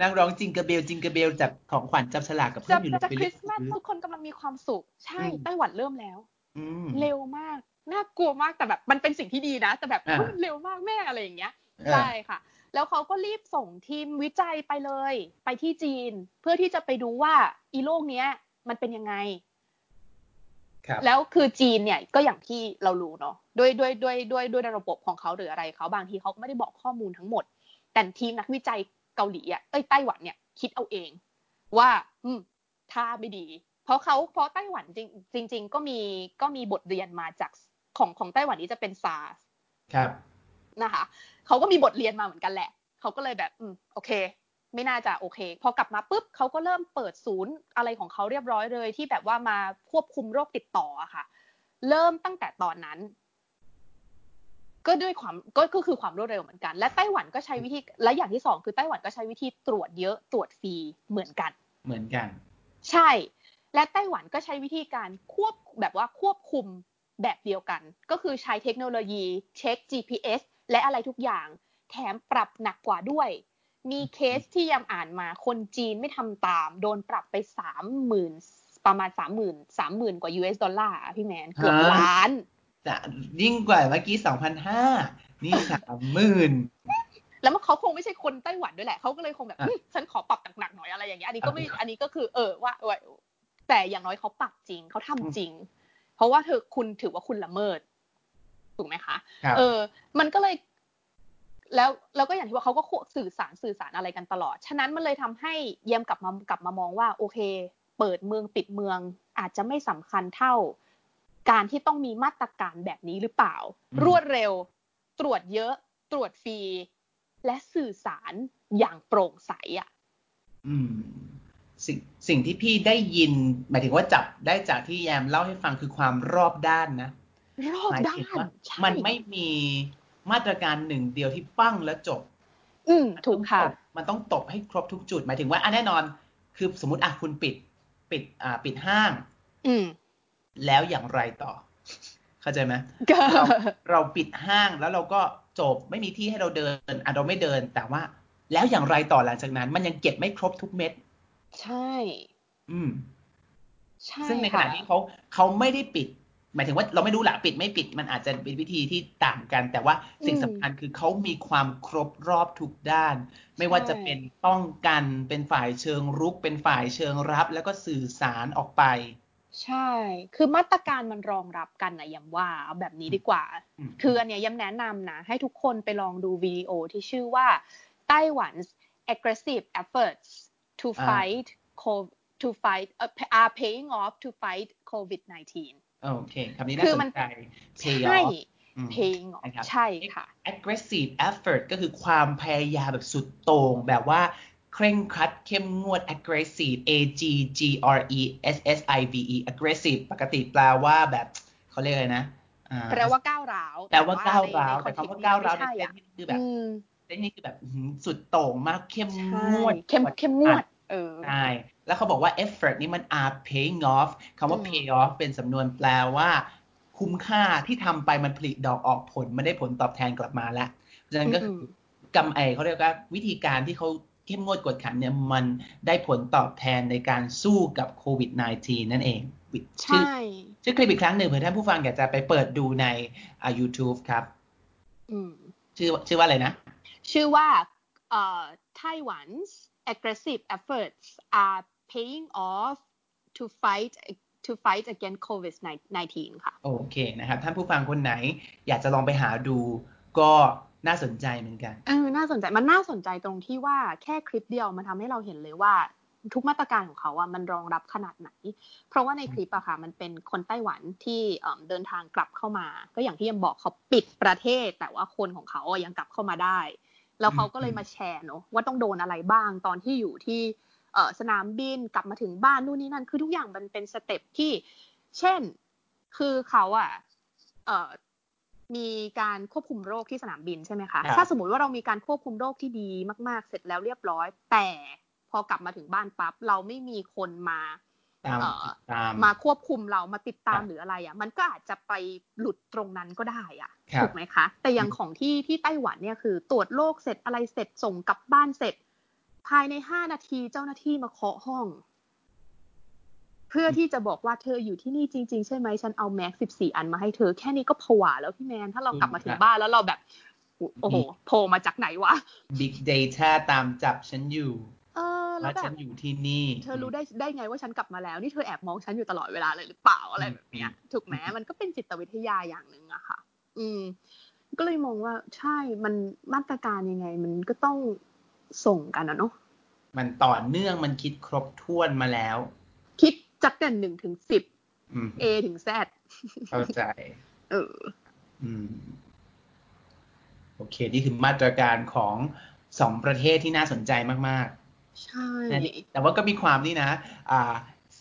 นางร้อง jingle bell jingle bell แลกของขวัญจับฉลากกับเพื่อนอยู่ในคริสต์มาสทุกคนกำลังมีความสุข ใช่ไต้หวันเริ่มแล้วเร็วมากน่ากลัวมากแต่แบบ มันเป็นสิ่งที่ดีนะ แต่แบบเร็วมากแม่อะไรอย่างเงี้ยใช่ค่ะ แล้วเขาก็รีบส่งทีมวิจัยไปเลย ไปที่จีน เพื่อที่จะไปดูว่าอีโรคเนี้ย มันเป็นยังไงแล้วคือจีนเนี่ยก็อย่างที่เรารู้เนาะด้วยด้วยด้วยด้วยด้วยระบบของเขาหรืออะไรเขาบางทีเขาก็ไม่ได้บอกข้อมูลทั้งหมด แต่ทีมนักวิจัยเกาหลีอะเอ้ยไต้หวันเนี่ยคิดเอาเอง ว่า อืมท่าไม่ดี เพราะเขาเพราะไต้หวันจริงจริง ๆ ก็มีก็มีบทเรียนมาจากของของไต้หวันนี้จะเป็นซาร์สครับ นะคะเขาก็มีบทเรียนมาเหมือนกันแหละเขาก็เลยแบบอืมโอเค ไม่น่าจะโอเค พอกลับมาปุ๊บเขาก็เริ่มเปิดศูนย์อะไรของเขาเรียบร้อยเลย ที่แบบว่ามาควบคุมโรคติดต่ออะค่ะ เริ่มตั้งแต่ตอนนั้น ก็ด้วยความก็ก็คือความรวดเร็วเหมือนกัน และไต้หวันก็ใช้วิธีและอย่างที่สองคือไต้หวันก็ใช้วิธีตรวจเยอะตรวจฟรีเหมือนกัน เหมือนกัน ใช่ และไต้หวันก็ใช้วิธีการควบแบบว่าควบคุมแบบเดียวกัน ก็คือใช้เทคโนโลยีเช็ค GPS และอะไรทุกอย่าง แถมปรับหนักกว่าด้วย มีเคสที่ยังอ่านมาคนจีนไม่ทำตาม โดนปรับไปสามหมื่นประมาณสามหมื่นสามหมื่นกว่า US ดอลลาร์พี่แมนเกือบล้านจะยิ่งกว่าเมื่อกี้สองพันห้านี่สามหมื่นแล้วมันเขาคงไม่ใช่คนไต้หวันด้วยแหละ เขาก็เลยคงแบบอะหึฉันขอปรับหนักๆหน่อยอะไรอย่างเงี้ย อันนี้ก็ไม่อะอันนี้ก็คือเออว่าว่าแต่อย่างน้อยเขาปรับจริง เขาทำจริง เพราะว่าเธอคุณถือว่าคุณละเมิด ถูกไหมคะครับเออ มันก็เลยแล้วแล้วก็อย่างที่ว่าเขาก็สื่อสารสื่อสารอะไรกันตลอด ฉะนั้นมันเลยทำให้เยี่ยมกลับมากลับมามองว่า โอเค เปิดเมืองปิดเมืองอาจจะไม่สำคัญเท่า การที่ต้องมีมาตรการแบบนี้หรือเปล่าอืมรวดเร็ว ตรวจเยอะ ตรวจฟรี และสื่อสารอย่างโปร่งใสอะอืมสิ่งสิ่งที่พี่ได้ยิน หมายถึงว่าจับได้จากที่แยมเล่าให้ฟังคือความรอบด้านนะ รอบหมายด้าถึงนว่าใช่มันไม่มีมาตรการหนึ่งเดียวที่ปั้งแล้วจบ อืมถูกค่ะ มันต้องตบให้ครบทุกจุด หมายถึงว่าอะแน่นอน คือสมมติอะคุณปิด ปิด อ่า ปิดห้าง อืม แล้วอย่างไรต่อ เข้าใจไหมก็เราเราปิดห้างแล้วเราก็จบไม่มีที่ให้เราเดิน อะเราไม่เดิน แต่ว่า แล้วอย่างไรต่อหลังจากนั้น มันยังเก็บไม่ครบทุกเม็ด ใช่ อืมใช่ซึ่งในขณะค่ะที่เขาเขาไม่ได้ปิด หมายถึงว่าเราไม่รู้แหละปิดไม่ปิดมันอาจจะเป็นวิธีที่ต่างกัน แต่ว่าสิ่งสำคัญคือเขามีความครบรอบทุกด้าน ไม่ว่าจะเป็นป้องกันเป็นฝ่ายเชิงรุก เป็นฝ่ายเชิงรับ แล้วก็สื่อสารออกไป ใช่ คือมาตรการมันรองรับกันนะย้ำว่าเอาแบบนี้ดีกว่าอืมคืออันเนี้ยย้ำแนะนำนะ ให้ทุกคนไปลองดูวิดีโอที่ชื่อว่าไต้หวัน aggressive efforts to อ่า fight co- to fight uh, are paying off to fight COVID 19 โอเคคำนี้น่าคือสมันนใจ pay ใช่ off อืม paying off นะครับใช่ค่ะ aggressive effort ก็คือความพยายามแบบสุดโต่งแบบว่าเคร่งครัดเข้มงวด aggressive a g g r e s s i v e aggressive ปกติแปลว่าแบบเขาเรียกอะไรนะอ่าแปลว่าก้าวร้าวแปลว่าก้าวร้าวในแต่ในคำว่าก้าวร้าวในไม่เซใช่นอะส์นี่คือแบบอืมเซนส์นี่คือแบบอื้อหือสุดโต่งมากเข้มใช่งวด เข้มเข้มงวด เออใช่ แล้วเขาบอกว่า effort นี่มัน are paying off คำว่าอืม pay off เป็นสำนวนแปลว่า คุ้มค่าที่ทำไปมันผลิดอกออกผลมันได้ผลตอบแทนกลับมาแล้วเพราะฉะนั้นก็คือมกำไอเขาเรียกว่าวิธีการที่เขาเข้มงวดกวดขันเนี่ยมันได้ผลตอบแทนในการสู้กับโควิด -19 นั่นเองชื่อใช่ชื่อคลิปอีกครั้งหนึ่งเผื่อท่านผู้ฟังอยากจะไปเปิดดูในอ่า YouTube ครับอืมชื่อชื่อว่าอะไรนะ ชื่อว่าเอ่อ Taiwan's aggressive efforts are paying off to fight to fight against COVID-19 ค่ะ โอเคนะครับ ท่านผู้ฟังคนไหน อยากจะลองไปหาดู ก็น่าสนใจเหมือนกันเออน่าสนใจมันน่าสนใจตรงที่ว่าแค่คลิปเดียวมันทำให้เราเห็นเลยว่าทุกมาตรการของเขาอะมันรองรับขนาดไหน เพราะว่าในคลิปอะค่ะมันเป็นคนไต้หวันที่เอิ่มเดินทางกลับเข้ามา ก็อย่างที่ยังบอกเขาปิดประเทศ แต่ว่าคนของเขาอะยังกลับเข้ามาได้ แล้วเขาก็เลยมาแชร์เนอะว่าต้องโดนอะไรบ้างตอนที่อยู่ที่เอ่อ สนามบินกลับมาถึงบ้านนู่นนี่นั่น คือทุกอย่างมันเป็นสเต็ปที่ เช่น คือเขาอะเอ่อมีการควบคุมโรคที่สนามบินใช่ไหมคะครับถ้าสมมติว่าเรามีการควบคุมโรคที่ดีมากๆ เสร็จแล้วเรียบร้อย แต่พอกลับมาถึงบ้านปั๊บเราไม่มีคนมาตามเอ่อตามมาควบคุมเรามาติดตามครับหรืออะไรอะ มันก็อาจจะไปหลุดตรงนั้นก็ได้อะครับถูกไหมคะ แต่อย่างของที่ที่ไต้หวันเนี่ยคือ ตรวจโรคเสร็จอะไรเสร็จส่งกลับบ้านเสร็จ ภายในห้านาทีเจ้าหน้าที่มาเคาะห้อง เพื่อที่จะบอกว่าเธออยู่ที่นี่จริง ๆ ใช่ไหมฉันเอาแม็กสิบสี่อันมาให้เธอแค่นี้ก็ผวาแล้วพี่แมนถ้าเรากลับมาถึงบ้านแล้วเราแบบ โอ้โหโผล่มาจากไหนวะ Big Data ตามจับฉันอยู่เออแล้ว่าวแบฉับนอยู่ที่นี่ เธอรู้ได้ได้ไงว่าฉันกลับมาแล้ว นี่เธอแอบมองฉันอยู่ตลอดเวลาเลยหรือเปล่าอะไรแบบเนี้ย ถูกไหมมันก็เป็นจิตวิทยาอย่างหนึ่งอะค่ะ อืม ก็เลยมองว่าใช่มันมาตรการยังไง มันก็ต้อง ส่งกันอะเนาะมันต่อเนื่องมันคิดครบถ้วนมาแล้ว คิดจากแต่หนึ่งถึงสิบอืม A ถึง Z เข้าใจ เอออืมโอเค นี่คือมาตรการของสองประเทศที่น่าสนใจมาก ๆ ใช่ แต่ว่าก็มีความนี่นะ อ่า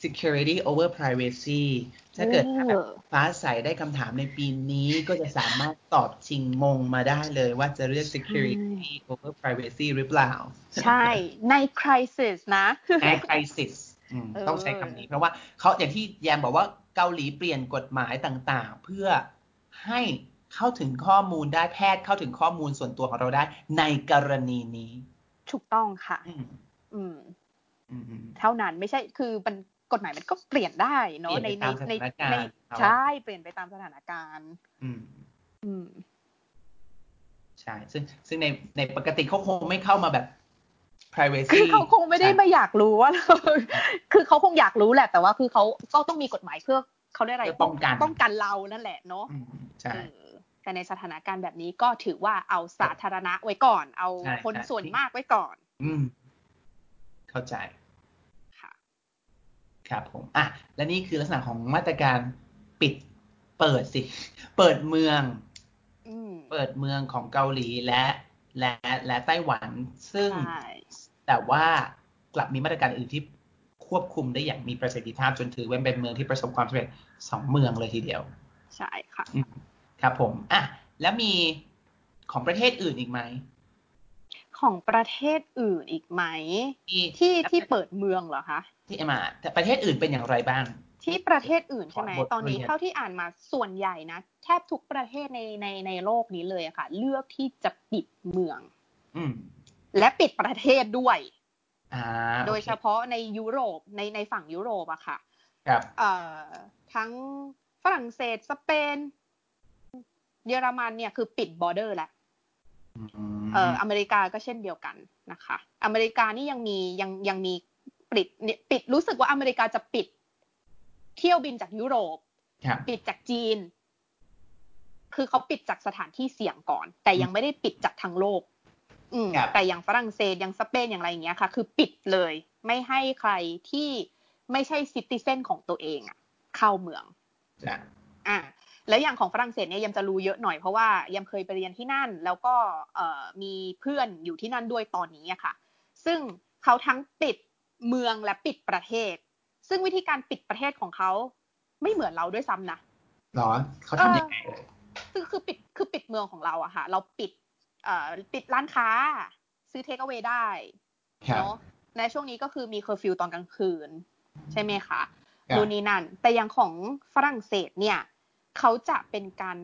security over privacy ถ้าเกิดฟ้าใสได้คำถามในปีนี้ก็จะสามารถตอบชิงมงมาได้เลยว่าจะเลือก security over privacy หรือเปล่า ใช่ ใน crisis นะ ใน crisis ต้องใช้คำนี้ เพราะว่าเขาอย่างที่แยมบอกว่าเกาหลีเปลี่ยนกฎหมายต่างๆ เพื่อให้เข้าถึงข้อมูลได้แพทย์เข้าถึงข้อมูลส่วนตัวของเราได้ ในกรณีนี้ ถูกต้องค่ะ อืม เท่านั้นไม่ใช่คือมัน กฎหมายมันก็เปลี่ยนได้เนาะในในในในใช่เปลี่ยนไปตามสถานการณ์ อืม อืมใช่ซึ่งซึ่งในในปกติเขาคงไม่เข้ามาแบบ privacy คือเขาคงไม่ได้ไม่อยากรู้ว่าคือเขาคงอยากรู้แหละ แต่ว่าคือเขาก็ต้องมีกฎหมายเพื่อเขาได้อะไรป้องกันป้องกันเรานั่นแหละเนาะใช่แต่ในสถานการณ์แบบนี้ก็ถือว่าเอาสาธารณะไว้ก่อน เอาคนส่วนมากไว้ก่อน อืม เข้าใจ ครับผมอะและนี่คือลักษณะของมาตรการปิดเปิดสิ เปิดเมืองเปิดเมืองของเกาหลีและและและไต้หวัน ซึ่งแต่ว่ากลับมีมาตรการอื่นที่ควบคุมได้อย่างมีประสิทธิภาพจนถือว่าเป็นเมืองที่ประสบความสำเร็จสองเมืองเลยทีเดียว ใช่ค่ะ ครับผมอะแล้วมีของประเทศอื่นอีกไหม ของประเทศอื่นอีกไหม ที่ที่เปิดเมืองเหรอคะ ที่มาแต่ประเทศอื่นเป็นอย่างไรบ้าง ที่ประเทศอื่นใช่ไหมตอนนี้เท่าที่อ่านมาส่วนใหญ่นะ แทบทุกประเทศในในในโลกนี้เลยอะค่ะ เลือกที่จะปิดเมือง อืและปิดประเทศด้วยอ่าโดยเฉพาะในยุโรปในในฝั่งยุโรปอะค่ะครับเอ่อทั้งฝรั่งเศสสเปน เยอรมันเนี่ยคือปิดบอร์เดอร์แล้วเอ่ออเมริกาก็เช่นเดียวกันนะคะ อเมริกานี่ยังมียังยังมี ปิดปิดรู้สึกว่าอเมริกาจะปิด เที่ยวบินจากยุโรปปิดจากจีน คือเขาปิดจากสถานที่เสี่ยงก่อน แต่ยังไม่ได้ปิดจากทั้งโลก อืมแต่อย่างฝรั่งเศสอย่างสเปนอย่างไรอย่างเงี้ยค่ะ คือปิดเลย ไม่ให้ใครที่ไม่ใช่ซิติเซนของตัวเองอะเข้าเมืองอ่าแล้วอย่างของฝรั่งเศสเนี่ยยังจะรู้เยอะหน่อยเพราะว่ายังเคยไปเรียนที่นั่น แล้วก็เอ่อมีเพื่อนอยู่ที่นั่นด้วยตอนนี้อะค่ะ ซึ่งเขาทั้งปิด เมืองและปิดประเทศ ซึ่งวิธีการปิดประเทศของเขาไม่เหมือนเราด้วยซ้ำนะหรอเขาทำยังไงคือคือปิดคือปิดเมืองของเราอะค่ะ เราปิดเอ่อปิดร้านค้า ซื้อ take away ได้เนาะในช่วงนี้ก็คือมีเคอร์ฟิวตอนกลางคืน ใช่ไหมคะดูนี้นั่น แต่อย่างของฝรั่งเศสเนี่ย เขาจะเป็นการ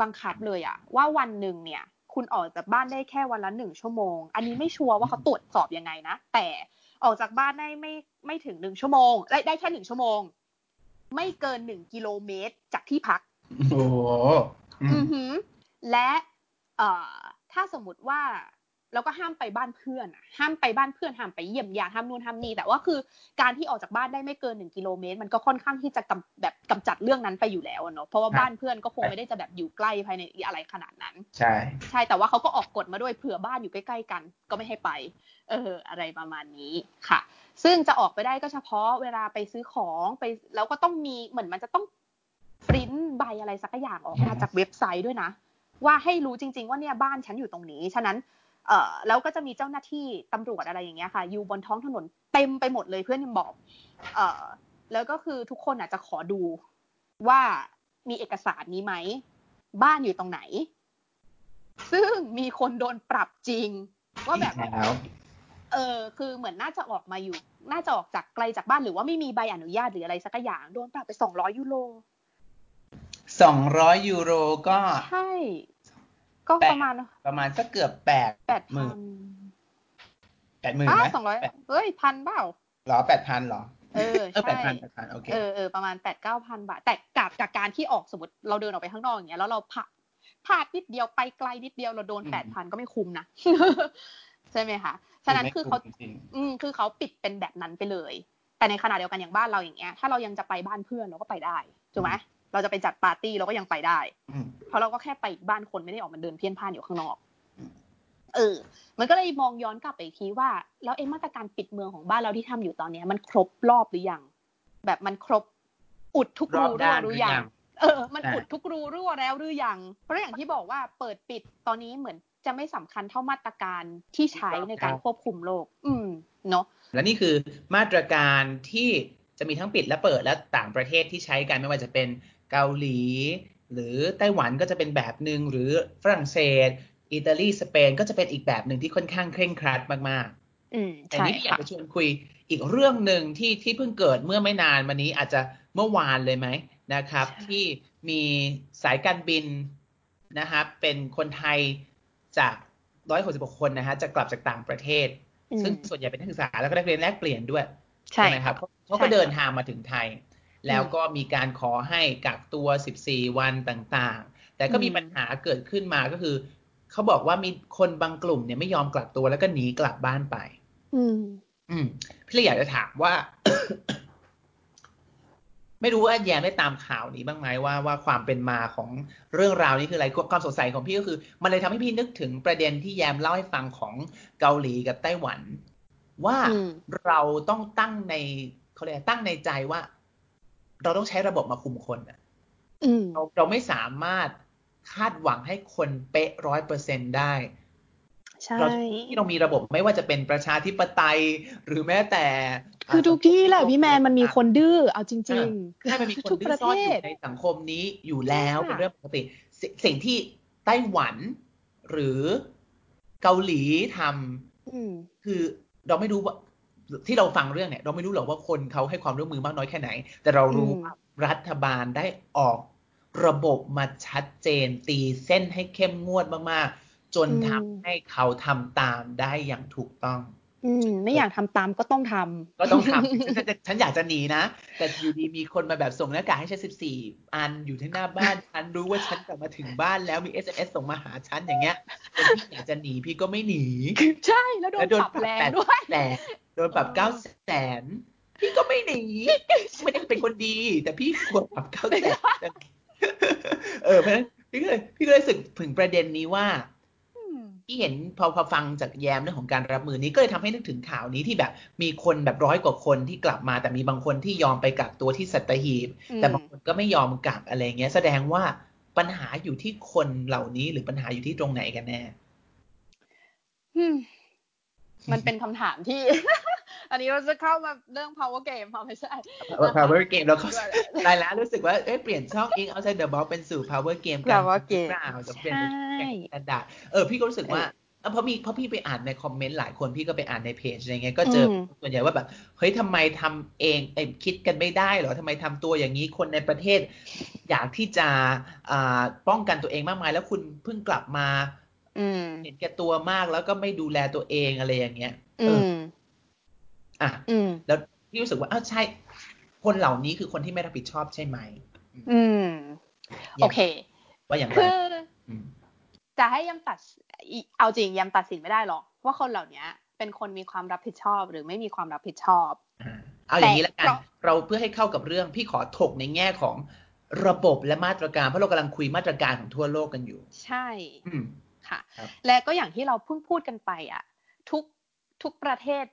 บังคับเลยอะว่าวันหนึ่งเนี่ย คุณออกจากบ้านได้แค่วันละหนึ่งชั่วโมง อันนี้ไม่ชัวร์ว่าเขาตรวจสอบยังไงนะ แต่ ออกจากบ้านได้ไม่ไม่ถึงหนึ่งชั่วโมง ได้ได้แค่หนึ่งชั่วโมง ไม่เกินหนึ่งกิโลเมตรจากที่พัก โอ้อือหือ และ เอ่อ ถ้าสมมติว่า แล้วก็ห้ามไปบ้านเพื่อนห้ามไปบ้านเพื่อนห้ามไปเยี่ยมญาติห้ามนู่นห้ามนี่แต่ว่าคือการที่ออกจากบ้านได้ไม่เกินหนึ่งกิโลเมตร มันก็ค่อนข้างที่จะกำแบบกำจัดเรื่องนั้นไปอยู่แล้วเนาะเพราะว่าบ้านเพื่อนก็คงไม่ได้จะแบบอยู่ใกล้ภายในอะไรขนาดนั้น ใช่ ใช่แต่ว่าเขาก็ออกกฎมาด้วยเผื่อบ้านอยู่ใกล้ๆกัน ก็ไม่ให้ไป เออ อะไรประมาณนี้ค่ะ ซึ่งจะออกไปได้ก็เฉพาะเวลาไปซื้อของไปแล้วก็ต้องมีเหมือนมันจะต้องปริ้นใบอะไรสักอย่างออกมาจากเว็บไซต์ด้วยนะว่าให้รู้จริง ๆ ว่าเนี่ยบ้านฉันอยู่ตรงนี้ ฉะนั้น เอ่อแล้วก็จะมีเจ้าหน้าที่ตำรวจอะไรอย่างเงี้ยค่ะ อยู่บนท้องถนนเต็มไปหมดเลยเพื่อนบอก เอ่อแล้วก็คือทุกคนอาจจะขอดูว่ามีเอกสารนี้ไหม บ้านอยู่ตรงไหน ซึ่งมีคนโดนปรับจริง ว่าแบบ เออคือเหมือนน่าจะออกมาอยู่ น่าจะออกจากไกลจากบ้านหรือว่าไม่มีใบอนุญาตหรืออะไรสักอย่างโดนปรับไปสองร้อยยูโรสองร้อยยูโรก็ใช่ ก็ประมาณ ประมาณสักเกือบแปดแปดหมื่นแปดหมื่นไหมสองร้อยเฮ้ยพันเปล่าหรอแปดพันหรอ เออใช่แปดพันแปดพันโอเคเออเออประมาณแปดเก้าพันบาท แต่กับจากการที่ออกสมมติเราเดินออกไปข้างนอกอย่างเงี้ยแล้วเราผ่าพลาดนิดเดียวไปไกลนิดเดียวเราโดนแปดพันก็ไม่คุ้มนะ ใช่ไหมคะ ฉะนั้นคือเขาอืมคือเขาปิดเป็นแบบนั้นไปเลย แต่ในขณะเดียวกันอย่างบ้านเราอย่างเงี้ย ถ้าเรายังจะไปบ้านเพื่อนเราก็ไปได้ถูกไหม เราจะไปจัดปาร์ตี้เราก็ยังไปได้ เพราะเราก็แค่ไปบ้านคนไม่ได้ออกมาเดินเพี้ยนพ่านอยู่ข้างนอก เออ มันก็เลยมองย้อนกลับไปทีว่าแล้วเอ็มาตรการปิดเมืองของบ้านเราที่ทำอยู่ตอนนี้มันครบรอบหรือยัง แบบมันครบอุดทุกรูรั่วหรือยัง เออ มันอุดทุกรูรั่วแล้วหรือยัง เพราะอย่างที่บอกว่าเปิดปิดตอนนี้เหมือนจะไม่สำคัญเท่ามาตรการที่ใช้ในการควบคุมโรค อืม เนาะ และนี่คือมาตรการที่จะมีทั้งปิดและเปิดและต่างประเทศที่ใช้กันไม่ว่าจะเป็น เกาหลี หรือไต้หวันก็จะเป็นแบบหนึ่งหรือฝรั่งเศส อิตาลีสเปนก็จะเป็นอีกแบบหนึ่งที่ค่อนข้างเคร่งครัดมากๆแต่นี้อยากจะชวนคุยอีกเรื่องหนึ่งที่ที่เพิ่งเกิดเมื่อไม่นานมานี้อาจจะเมื่อวานเลยไหมนะครับ ที่มีสายการบินนะครับเป็นคนไทยจากร้อยหกสิบคนนะฮะจะกลับจากต่างประเทศ ซึ่งส่วนใหญ่เป็นนักศึกษาแล้วก็นักเรียนแลกเปลี่ยนด้วยใช่ไหมครับเขาก็เดินทางมาถึงไทย แล้วก็มีการขอให้กักตัว 14 วันต่างๆ แต่ก็มีปัญหาเกิดขึ้นมาก็คือ เขาบอกว่ามีคนบางกลุ่มเนี่ยไม่ยอมกลับตัวแล้วก็หนีกลับบ้านไป อืม อืม พี่เลยอยากจะถามว่า ไม่รู้ว่าแยมได้ตามข่าวนี้บ้างไหมว่าว่าความเป็นมาของเรื่องราวนี้คืออะไรความสงสัยของพี่ก็คือ มันเลยทำให้พี่นึกถึงประเด็นที่แยมเล่าให้ฟังของเกาหลีกับไต้หวัน ว่าเราต้องตั้งในเขาเรียกตั้งในใจว่า เราต้องใช้ระบบมาคุมคนอะเราเราไม่สามารถคาดหวังให้คนเป๊ะร้อยเปอร์เซ็นได้ใช่ที่เรามีระบบไม่ว่าจะเป็นประชาธิปไตย หรือแม้แต่ คือทุกที่แหละพี่แมนมันมีคนดื้อเอาจริงๆใช่มันมีคนดื้อซ่อนอยู่ในสังคมนี้อยู่แล้วเป็นเรื่องปกติ สิ่งที่ไต้หวัน หรือเกาหลีทำคือเราไม่รู้ว่า ที่เราฟังเรื่องเนี่ย เราไม่รู้หรอกว่าคนเขาให้ความร่วมมือมากน้อยแค่ไหน แต่เรารู้ว่ารัฐบาลได้ออกระบบมาชัดเจน ตีเส้นให้เข้มงวดมากๆ จนทำให้เขาทำตามได้อย่างถูกต้อง อืม ไม่อยากทำตามก็ต้องทำก็ต้องทำฉันฉันอยากจะหนีนะ แต่อยู่ดีมีคนมาแบบส่งหน้ากากให้ฉันสิบสี่อันอยู่ที่หน้าบ้าน ฉันรู้ว่าฉันกลับมาถึงบ้านแล้วมีเอสเอสส่งมาหาฉันอย่างเงี้ยพี่อยากจะหนีพี่ก็ไม่หนี ใช่แล้วโดนปรับแรงด้วยแต่ โดนปรับเก้าแสนพี่ก็ไม่หนีไม่ได้เป็นคนดี แต่พี่ควรปรับเก้าแสนเออเพราะฉะนั้นพี่ก็เลยพี่ก็เลยสึกถึงประเด็นนี้ว่าที่เห็นพอพอฟังจากแยมเรื่องของการรับมือนี้ก็เลยทำให้นึกถึงข่าวนี้ที่แบบ มีคนแบบร้อยกว่าคนที่กลับมา แต่มีบางคนที่ยอมไปกักตัวที่สัตหีบ แต่บางคนก็ไม่ยอมกักอะไรเงี้ย แสดงว่าปัญหาอยู่ที่คนเหล่านี้หรือปัญหาอยู่ที่ตรงไหนกันแน่ มันเป็นคำถามที่ อันนี้เราจะเข้ามาเรื่อง power game ไม่ใช่ power game แล้วก็ได้แล้วรู้สึกว่าเอ้เปลี่ยนช่อง ink outside the box เป็นสู่ power game กัน power game จะเปลี่ยนเป็นกระดาษเออพี่ก็รู้สึกว่าเพราะมีเพราะพี่ไปอ่านในคอมเมนต์หลายคนพี่ก็ไปอ่านในเพจอะไรเงี้ยก็เจอส่วนใหญ่ว่าแบบเฮ้ยทำไมทำเองไอ้คิดกันไม่ได้เหรอทำไมทำตัวอย่างนี้คนในประเทศ อยากที่จะป้องกันตัวเองมากมาย แล้วคุณเพิ่งกลับมา เห็นแก่ตัวมากแล้วก็ไม่ดูแลตัวเองอะไรอย่างเงี้ยเอออะแล้วพี่รู้สึกว่าอ้าวใช่ คนเหล่านี้คือคนที่ไม่รับผิดชอบใช่ไหม อืม โอเค ว่าอย่างไรคือจะให้ยำตัดเอาจริงยำตัดสินไม่ได้หรอก ว่าคนเหล่านี้เป็นคนมีความรับผิดชอบหรือไม่มีความรับผิดชอบเอาอย่างนี้แล้วกัน เราเพื่อให้เข้ากับเรื่องพี่ขอถกในแง่ของระบบและมาตรการเพราะเรากำลังคุยมาตรการของทั่วโลกกันอยู่ ใช่ ค่ะ และก็อย่างที่เราเพิ่งพูดกันไปอะทุกทุกประเทศ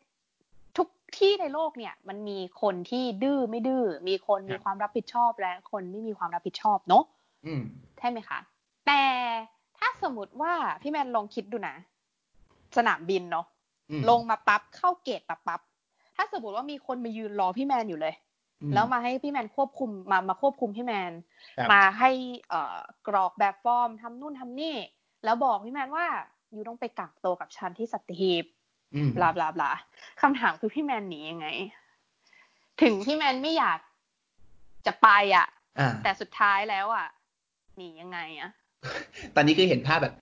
ทุกที่ในโลกเนี่ย มันมีคนที่ดื้อไม่ดื้อมีคนมีความรับผิดชอบและคนไม่มีความรับผิดชอบเนาะใช่ไหมคะ แต่ถ้าสมมติว่าพี่แมนลองคิดดูนะ สนามบินเนาะลงมาปั๊บเข้าเกตปั๊บปั๊บถ้าสมมติว่ามีคนมายืนรอพี่แมนอยู่เลย แล้วมาให้พี่แมนควบคุมมามาควบคุมพี่แมน มาให้เอ่อกรอกแบบฟอร์มทำนู่นทำนี่ แล้วบอกพี่แมนว่าอยู่ต้องไปกักตัวกับฉันที่สัตหีบบลาบลาบลาคำถามคือพี่แมนหนียังไง ถึงพี่แมนไม่อยากจะไปอะแต่สุดท้ายแล้วอะหนียังไงอะ ตอนนี้คือเห็นภาพแบบ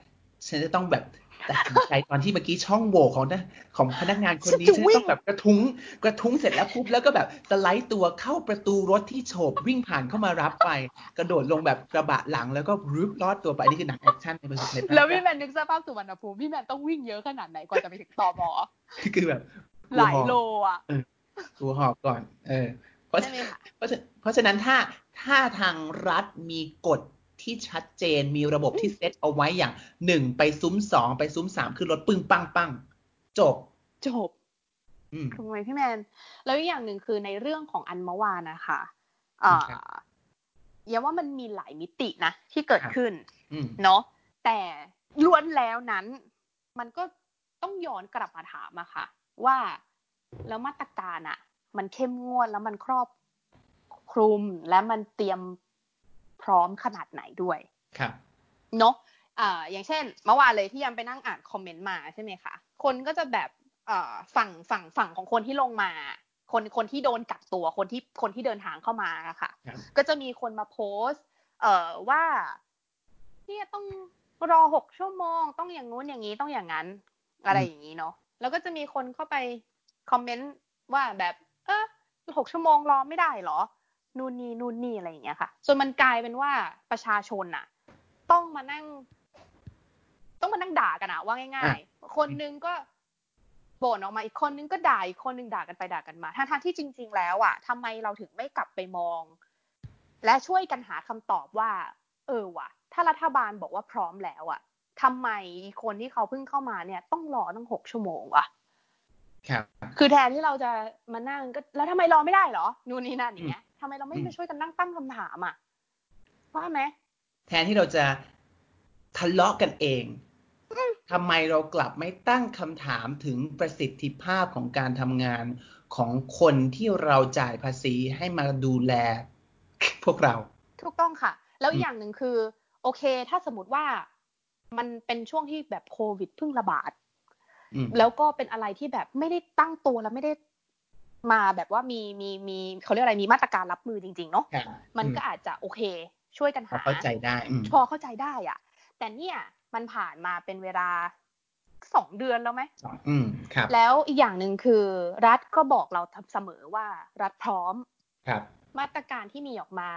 ฉันจะต้องแบบ ตัดสินใจตอนที่เมื่อกี้ช่องโหว่ของนะของพนักงานคนนี้ฉันต้องแบบกระทุ้งกระทุ้งเสร็จแล้วปุ๊บแล้วก็แบบสไลด์ตัวเข้าประตูรถที่โฉบวิ่งผ่านเข้ามารับไป กระโดดลงแบบกระบะหลังแล้วก็รึบลอดตัวไปนี่คือหนังแอคชั่นในในแล้วพี่แมนนึกสภาพสุวรรณภูมิพี่แมนต้องวิ่งเยอะขนาดไหนกว่าจะไปถึงต่อหมอคือแบบหลายโลอะตัวหอบก่อน เออเพราะเพราะเพราะฉะนั้นถ้าถ้าทางรัฐมีกฎ ที่ชัดเจนมีระบบที่เซตเอาไว้อย่างหนึ่งไปซุ้มสองไปซุ้มสามขึ้นรถปึ้งปังปังจบ จบทำไมพี่แมน แล้วอีกอย่างหนึ่งคือในเรื่องของอันเมื่อวานนะคะอ่าอย่าว่ามันมีหลายมิตินะที่เกิดขึ้นเนาะแต่ล้วนแล้วนั้น มันก็ต้องย้อนกลับมาถามอะค่ะ ว่าแล้วมาตรการอะมันเข้มงวดแล้วมันครอบคลุมและมันเตรียม พร้อมขนาดไหนด้วยครับเนาะอ่าอย่างเช่น เมื่อวานเลยที่ยังไปนั่งอ่านคอมเมนต์มาใช่ไหมคะคนก็จะแบบอ่าฝั่งฝั่งฝั่งของคนที่ลงมา คนคนที่โดนกักตัวคนที่คนที่เดินทางเข้ามาอะค่ะ ก็จะมีคนมาโพสต์ เอ่อว่าเนี่ยต้องรอหกชั่วโมง ต้องอย่างงู้นอย่างนี้ต้องอย่างนั้น อะไรอย่างนี้เนาะแล้วก็จะมีคนเข้าไปคอมเมนต์ว่าแบบ เออหกชั่วโมงรอไม่ได้เหรอ นู่นนี่นู่นนี่อะไรอย่างเงี้ยค่ะจนมันกลายเป็นว่าประชาชนอะต้องมานั่ง ต้องมานั่งด่ากันอะว่าง่าย ๆ คนนึงก็บ่นออกมาอีกคนนึงก็ด่าอีกคนนึงด่ากันไปด่ากันมาทั้งๆที่จริง ๆ แล้วอะทำไมเราถึงไม่กลับไปมอง และช่วยกันหาคำตอบว่า เออว่ะ ถ้ารัฐบาลบอกว่าพร้อมแล้วอะทำไมคนที่เขาเพิ่งเข้ามาเนี่ย ต้องรอตั้งหกชั่วโมงวะครับ คือแทนที่เราจะมานั่งก็แล้วทำไมรอไม่ได้เหรอ นู่นนี่นั่นอย่างเงี้ย ทำไมเราไม่มาช่วยกันนั่งตั้งคำถามอะว่าไหมแทนที่เราจะทะเลาะกันเองทำไมเรากลับไม่ตั้งคำถามถึงประสิทธิภาพของการทำงานของคนที่เราจ่ายภาษีให้มาดูแล พวกเรา ถูกต้องค่ะ แล้วอย่างหนึ่งคือ โอเค ถ้าสมมติว่ามันเป็นช่วงที่แบบโควิดเพิ่งระบาด แล้วก็เป็นอะไรที่แบบไม่ได้ตั้งตัวแล้วไม่ได้ มาแบบว่ามีมีมีเขาเรียกอะไรมีมาตรการรับมือจริง ๆ เนาะมันก็อาจจะโอเค ช่วยกันหาเข้าใจได้พอเข้าใจได้อะ แต่เนี่ยมันผ่านมาเป็นเวลาสองเดือนแล้วไหมอืมครับ แล้วอีกอย่างหนึ่งคือ รัฐก็บอกเราเสมอว่ารัฐพร้อม ครับ มาตรการที่มีออกมา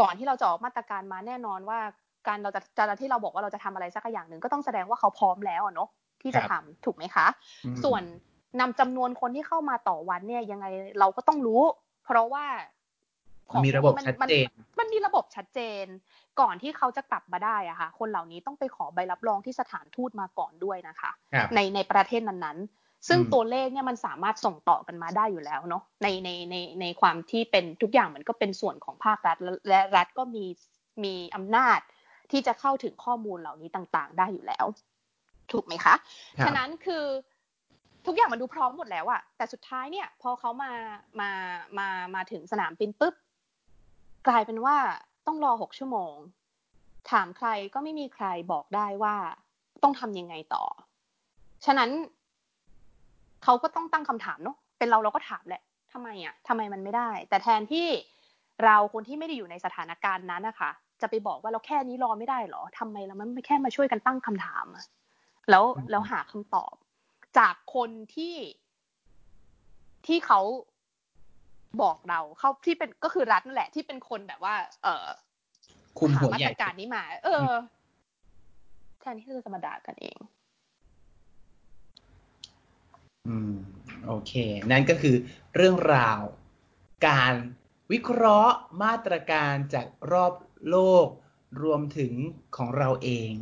ก่อนที่เราจะออกมาตรการมาแน่นอนว่า การเราจะจะที่เราบอกว่าเราจะทำอะไรสักอย่างหนึ่งก็ต้องแสดงว่าเขาพร้อมแล้วเนาะที่จะทำถูกไหมคะ ส่วน นำจำนวนคนที่เข้ามาต่อวันเนี่ยยังไงเราก็ต้องรู้ เพราะว่ามีระบบชัดเจน มันมีระบบชัดเจน ก่อนที่เขาจะกลับมาได้อะค่ะ คนเหล่านี้ต้องไปขอใบรับรองที่สถานทูตมาก่อนด้วยนะคะ ในในประเทศนั้นๆ ซึ่งตัวเลขเนี่ยมันสามารถส่งต่อกันมาได้อยู่แล้วเนาะ ในในในในความที่เป็นทุกอย่างมันก็เป็นส่วนของภาครัฐ และรัฐก็มีมีอำนาจที่จะเข้าถึงข้อมูลเหล่านี้ต่างๆ ได้อยู่แล้ว ถูกไหมคะ ฉะนั้นคือ ทุกอย่างมันดูพร้อมหมดแล้วอะแต่สุดท้ายเนี่ย พอเขามามามามาถึงสนามบินปุ๊บกลายเป็นว่าต้องรอหกชั่วโมง ถามใครก็ไม่มีใครบอกได้ว่าต้องทำยังไงต่อ ฉะนั้นเขาก็ต้องตั้งคำถามเนาะเป็นเราเราก็ถามแหละทำไมอะทำไมมันไม่ได้ แต่แทนที่เราคนที่ไม่ได้อยู่ในสถานการณ์นั้นนะคะจะไปบอกว่าเราแค่นี้รอไม่ได้หรอทำไมเราไม่แค่มาช่วยกันตั้งคำถามแล้วแล้วหาคำตอบ จากคนที่ที่เขาบอกเราเขาที่เป็นก็คือรัฐนั่นแหละ ที่เป็นคนแบบว่า เออคุมหัวใหญ่มาตรการนี้มา เออแทนที่จะมาด่ากันเอง อืม โอเค นั่นก็คือเรื่องราว การวิเคราะห์มาตรการจากรอบโลก รวมถึงของเราเอง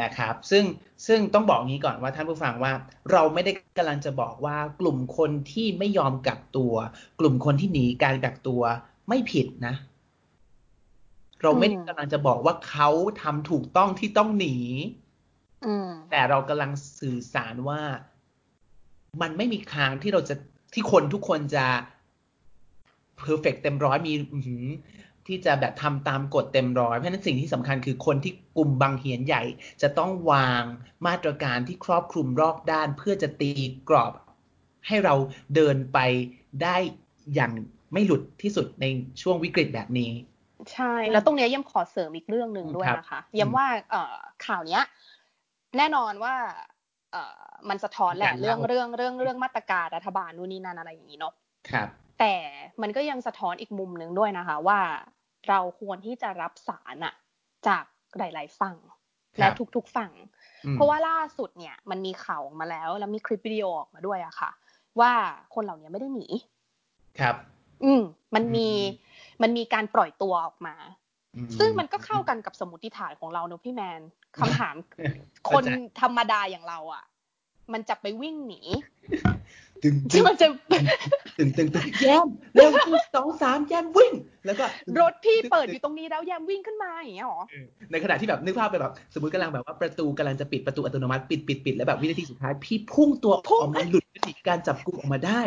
นะครับ ซึ่งซึ่งต้องบอกงี้ก่อนว่าท่านผู้ฟังว่า เราไม่ได้กำลังจะบอกว่ากลุ่มคนที่ไม่ยอมกักตัว กลุ่มคนที่หนีการกักตัวไม่ผิดนะ เราไม่ได้กำลังจะบอกว่าเขาทำถูกต้องที่ต้องหนีแต่เรากำลังสื่อสารว่ามันไม่มีทางที่เราจะที่คนทุกคนจะเพอร์เฟกเต็มร้อยมี ที่จะแบบทำตามกฎเต็มร้อย เพราะฉะนั้นสิ่งที่สำคัญคือคนที่กลุ่มบางเหียนใหญ่ จะต้องวางมาตรการที่ครอบคลุมรอบด้าน เพื่อจะตีกรอบ ให้เราเดินไปได้อย่างไม่หลุดที่สุดในช่วงวิกฤตแบบนี้ ใช่ แล้วตรงนี้ยังขอเสริมอีกเรื่องหนึ่งด้วยนะคะย้ำว่าเอ่อข่าวเนี้ย แน่นอนว่าเอ่อมันสะท้อนแหละเรื่องเรื่องเรื่องเรื่องมาตรการรัฐบาลนู่นนี่นั่นอะไรอย่างนี้เนาะครับแต่มันก็ยังสะท้อนอีกมุมหนึ่งด้วยนะคะ ว่า เราควรที่จะรับสารอะจากหลาย ๆ ฝั่งและทุกๆฝั่ง เพราะว่าล่าสุดเนี่ยมันมีข่าวออกมาแล้ว แล้วมีคลิปวิดีโอออกมาด้วยอะค่ะ ว่าคนเหล่านี้ไม่ได้หนี ครับ อืมมันมีมันมีการปล่อยตัวออกมา ซึ่งมันก็เข้ากันกับสมมติฐานของเราเนอะพี่แมนคำถามคนธรรมดาอย่างเราอะมันจะไปวิ่งหนี ตึงที่มันจะตึงตึงตึงแย้มเร็วสองสามแย้มวิ่ง แล้วก็รถพี่เปิดอยู่ตรงนี้แล้วแย้มวิ่งขึ้นมาอย่างเงี้ยหรอในขณะที่แบบนึกภาพไปแบบ สมมติกำลังแบบว่าประตูกำลังจะปิดประตูอัตโนมัติปิดปิดปิดแล้วแบบวินาทีสุดท้าย พี่พุ่งตัวออกมาหลุดวิธีการจับกุมออกมาได้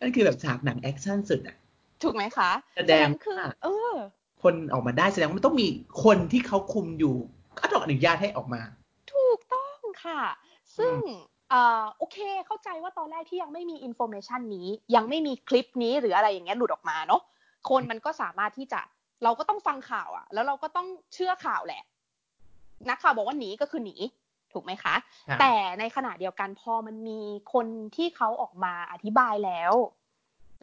นั่นคือแบบฉากหนังแอคชั่นสุดอะถูกไหมคะแสดงคือเออ คนออกมาได้แสดงว่ามันต้องมีคนที่เขาคุมอยู่ก็ต้องอนุญาตให้ออกมา ถูกต้องค่ะ ซึ่งอ่า โอเค เข้าใจว่าตอนแรกที่ยังไม่มี information นี้ ยังไม่มีคลิปนี้หรืออะไรอย่างเงี้ยหลุดออกมาเนาะคนมันก็สามารถที่จะเราก็ต้องฟังข่าวอะแล้วเราก็ต้องเชื่อข่าวแหละ นักข่าวบอกว่าหนีก็คือหนีถูกไหมคะ แต่ในขณะเดียวกันพอมันมีคนที่เขาออกมาอธิบายแล้ว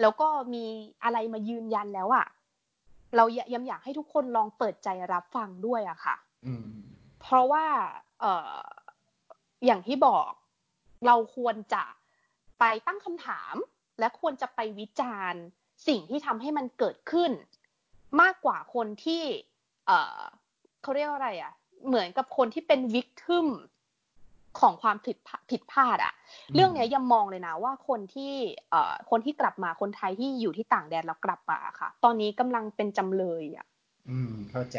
แล้วก็มีอะไรมายืนยันแล้วอะเรายังอยากให้ทุกคนลองเปิดใจรับฟังด้วยอะค่ะเพราะว่าเอออย่างที่บอก เราควรจะไปตั้งคำถาม และควรจะไปวิจารณ์ สิ่งที่ทำให้มันเกิดขึ้น มากกว่าคนที่ เออเขาเรียกว่าอะไรอะ่ะ เหมือนกับคนที่เป็นวิกทึมของความผิดผิดพลาดอะเรื่องนี้ยังมองเลยนะว่าคนที่เอ่อคนที่กลับมาคนไทยที่อยู่ที่ต่างแดนแล้วกลับมาค่ะ ตอนนี้กำลังเป็นจำเลยอะ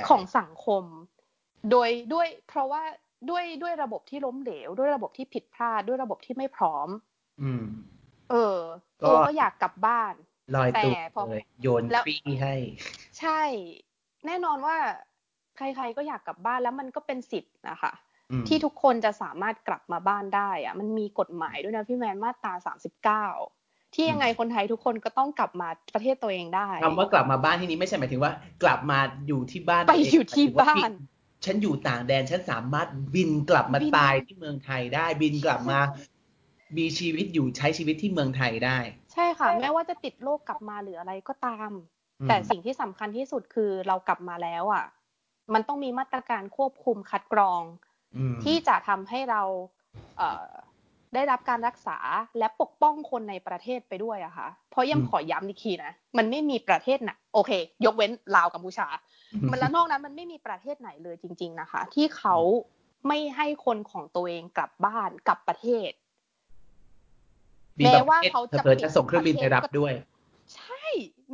ของสังคม โดยด้วยเพราะว่า ด้วยด้วยระบบที่ล้มเหลว ด้วยระบบที่ผิดพลาด ด้วยระบบที่ไม่พร้อม อืม เออตัวก็อยากกลับบ้านลอยตัวเลยโยนฟรีให้ ใช่ แน่นอนว่าใครๆก็อยากกลับบ้านแล้วมันก็เป็นสิทธิ์นะคะ ที่ทุกคนจะสามารถกลับมาบ้านได้อะมันมีกฎหมายด้วยนะพี่แมนมาตราสามสิบเก้าที่ยังไงคนไทยทุกคนก็ต้องกลับมาประเทศตัวเองได้คำว่ากลับมาบ้านที่นี้ไม่ใช่หมายถึงว่า กลับมาอยู่ที่บ้านไปอยู่ที่บ้าน ฉันอยู่ต่างแดนฉันสามารถบินกลับมาตายที่เมืองไทยได้บินกลับมา มีชีวิตอยู่ใช้ชีวิตที่เมืองไทยได้ ใช่ค่ะ แม้ว่าจะติดโรคกลับมาหรืออะไรก็ตาม แต่สิ่งที่สำคัญที่สุดคือเรากลับมาแล้วอะ มันต้องมีมาตรการควบคุมคัดกรอง ที่จะทำให้เราเได้รับการรักษาและปกป้องคนในประเทศไปด้วยอะค่ะ เพราะยังขอย้ำอีกทีนะ มันไม่มีประเทศไหนโอเค ยกเว้นลาวกัมพูชา มันแล้วนอกนั้นมันไม่มีประเทศไหนเลยจริง ๆนะคะ ที่เขาไม่ให้คนของตัวเองกลับบ้านกลับประเทศแม้ว่าเขาจะจะส่งเครื่องบินไปรับด้วย ใช่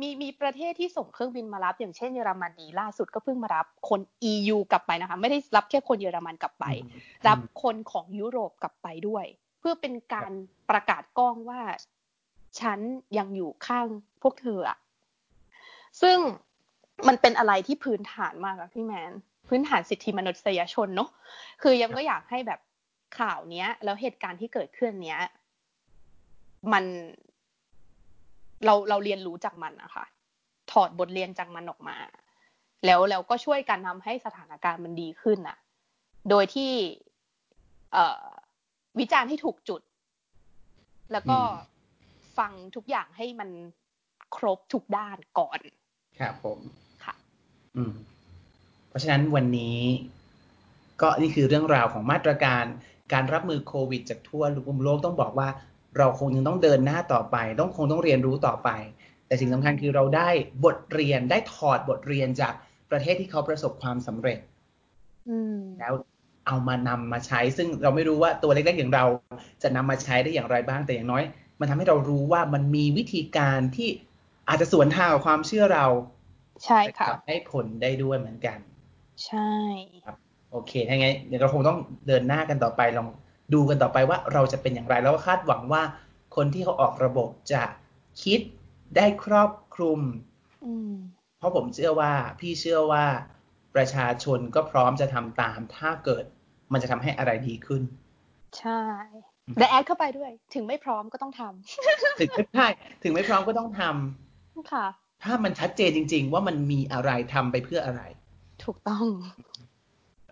มีมีประเทศที่ส่งเครื่องบินมารับ อย่างเช่นเยอรมนีล่าสุดก็เพิ่งมารับคน EU กลับไปนะคะ ไม่ได้รับแค่คนเยอรมันกลับไป รับคนของยุโรปกลับไปด้วย เพื่อเป็นการประกาศกล้องว่า ฉันยังอยู่ข้างพวกเธออะซึ่งมันเป็นอะไรที่พื้นฐานมากอะพี่แมน พื้นฐานสิทธิมนุษยชนเนาะคือยังก็อยากให้แบบข่าวเนี้ย แล้วเหตุการณ์ที่เกิดขึ้นเนี้ย มันเราเราเรียนรู้จากมันนะคะถอดบทเรียนจากมันออกมา แล้วแล้วก็ช่วยกันทำให้สถานการณ์มันดีขึ้นอะโดยที่ เออวิจารณ์ให้ถูกจุด แล้วก็ ฟังทุกอย่างให้มันครบทุกด้านก่อน ครับผม ค่ะ อืม เพราะฉะนั้นวันนี้ ก็นี่คือเรื่องราวของมาตรการการรับมือโควิด จากทั่วมุมโลกต้องบอกว่า เราคงยังต้องเดินหน้าต่อไป ต้องคงต้องเรียนรู้ต่อไป แต่สิ่งสำคัญคือเราได้บทเรียนได้ถอดบทเรียนจากประเทศที่เขาประสบความสำเร็จแล้วเอามานำมาใช้ ซึ่งเราไม่รู้ว่าตัวเล็กๆอย่างเรา จะนำมาใช้ได้อย่างไรบ้างแต่อย่างน้อย มันทำให้เรารู้ว่ามันมีวิธีการที่อาจจะสวนทางกับความเชื่อเรา ใช่ค่ะให้ผลได้ด้วยเหมือนกัน ใช่ครับโอเคถ้าไงเดี๋ยวเราคงต้องเดินหน้ากันต่อไปลองดูกันต่อไปว่าเราจะเป็นอย่างไร แล้วก็คาดหวังว่าคนที่เขาออกระบบจะคิดได้ครอบคลุมเพราะผมเชื่อว่าพี่เชื่อว่าประชาชนก็พร้อมจะทำตาม ถ้าเกิดมันจะทำให้อะไรดีขึ้น ใช่ และแอดเข้าไปด้วย ถึงไม่พร้อมก็ต้องทำถึงไม่ใช่ถึงไม่พร้อมก็ต้องทำค่ะ ถ้ามันชัดเจนจริง ๆ ว่ามันมีอะไรทำไปเพื่ออะไร ถูกต้อง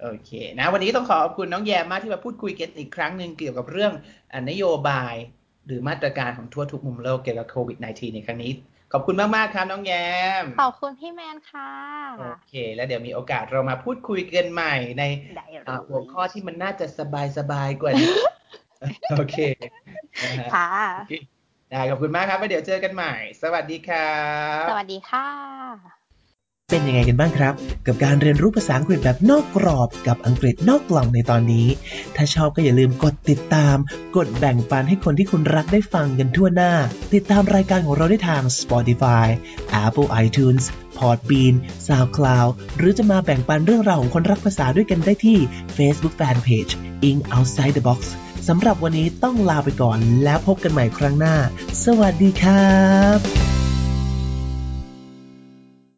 โอเค นะ วันนี้ต้องขอขอบคุณน้องแยมมากที่มาพูดคุยกันอีกครั้งหนึ่งเกี่ยวกับเรื่องนโยบาย หรือมาตรการของทั่วทุกมุมโลกเกี่ยวกับโควิด -19 ในครั้งนี้ขอบคุณมากมากครับ น้องแยม ขอบคุณพี่แมนค่ะ โอเค แล้วเดี๋ยวมีโอกาสเรามาพูดคุยกันใหม่ในหัวข้อที่มันน่าจะสบายสบายกว่านี้ โอเคค่ะได้ขอบคุณมากครับแล้วเดี๋ยวเจอกันใหม่ สวัสดีครับ สวัสดีค่ะ เป็นยังไงกันบ้างครับ กับการเรียนรู้ภาษาอังกฤษแบบนอกกรอบกับอังกฤษนอกกล่องในตอนนี้ ถ้าชอบก็อย่าลืมกดติดตาม กดแบ่งปันให้คนที่คุณรักได้ฟังกันทั่วหน้า ติดตามรายการของเราได้ทาง Spotify Apple iTunes Podbean SoundCloud หรือจะมาแบ่งปันเรื่องราวของคนรักภาษาด้วยกันได้ที่ Facebook Fanpage In Outside the Box สำหรับวันนี้ต้องลาไปก่อนแล้วพบกันใหม่ครั้งหน้า สวัสดีครับ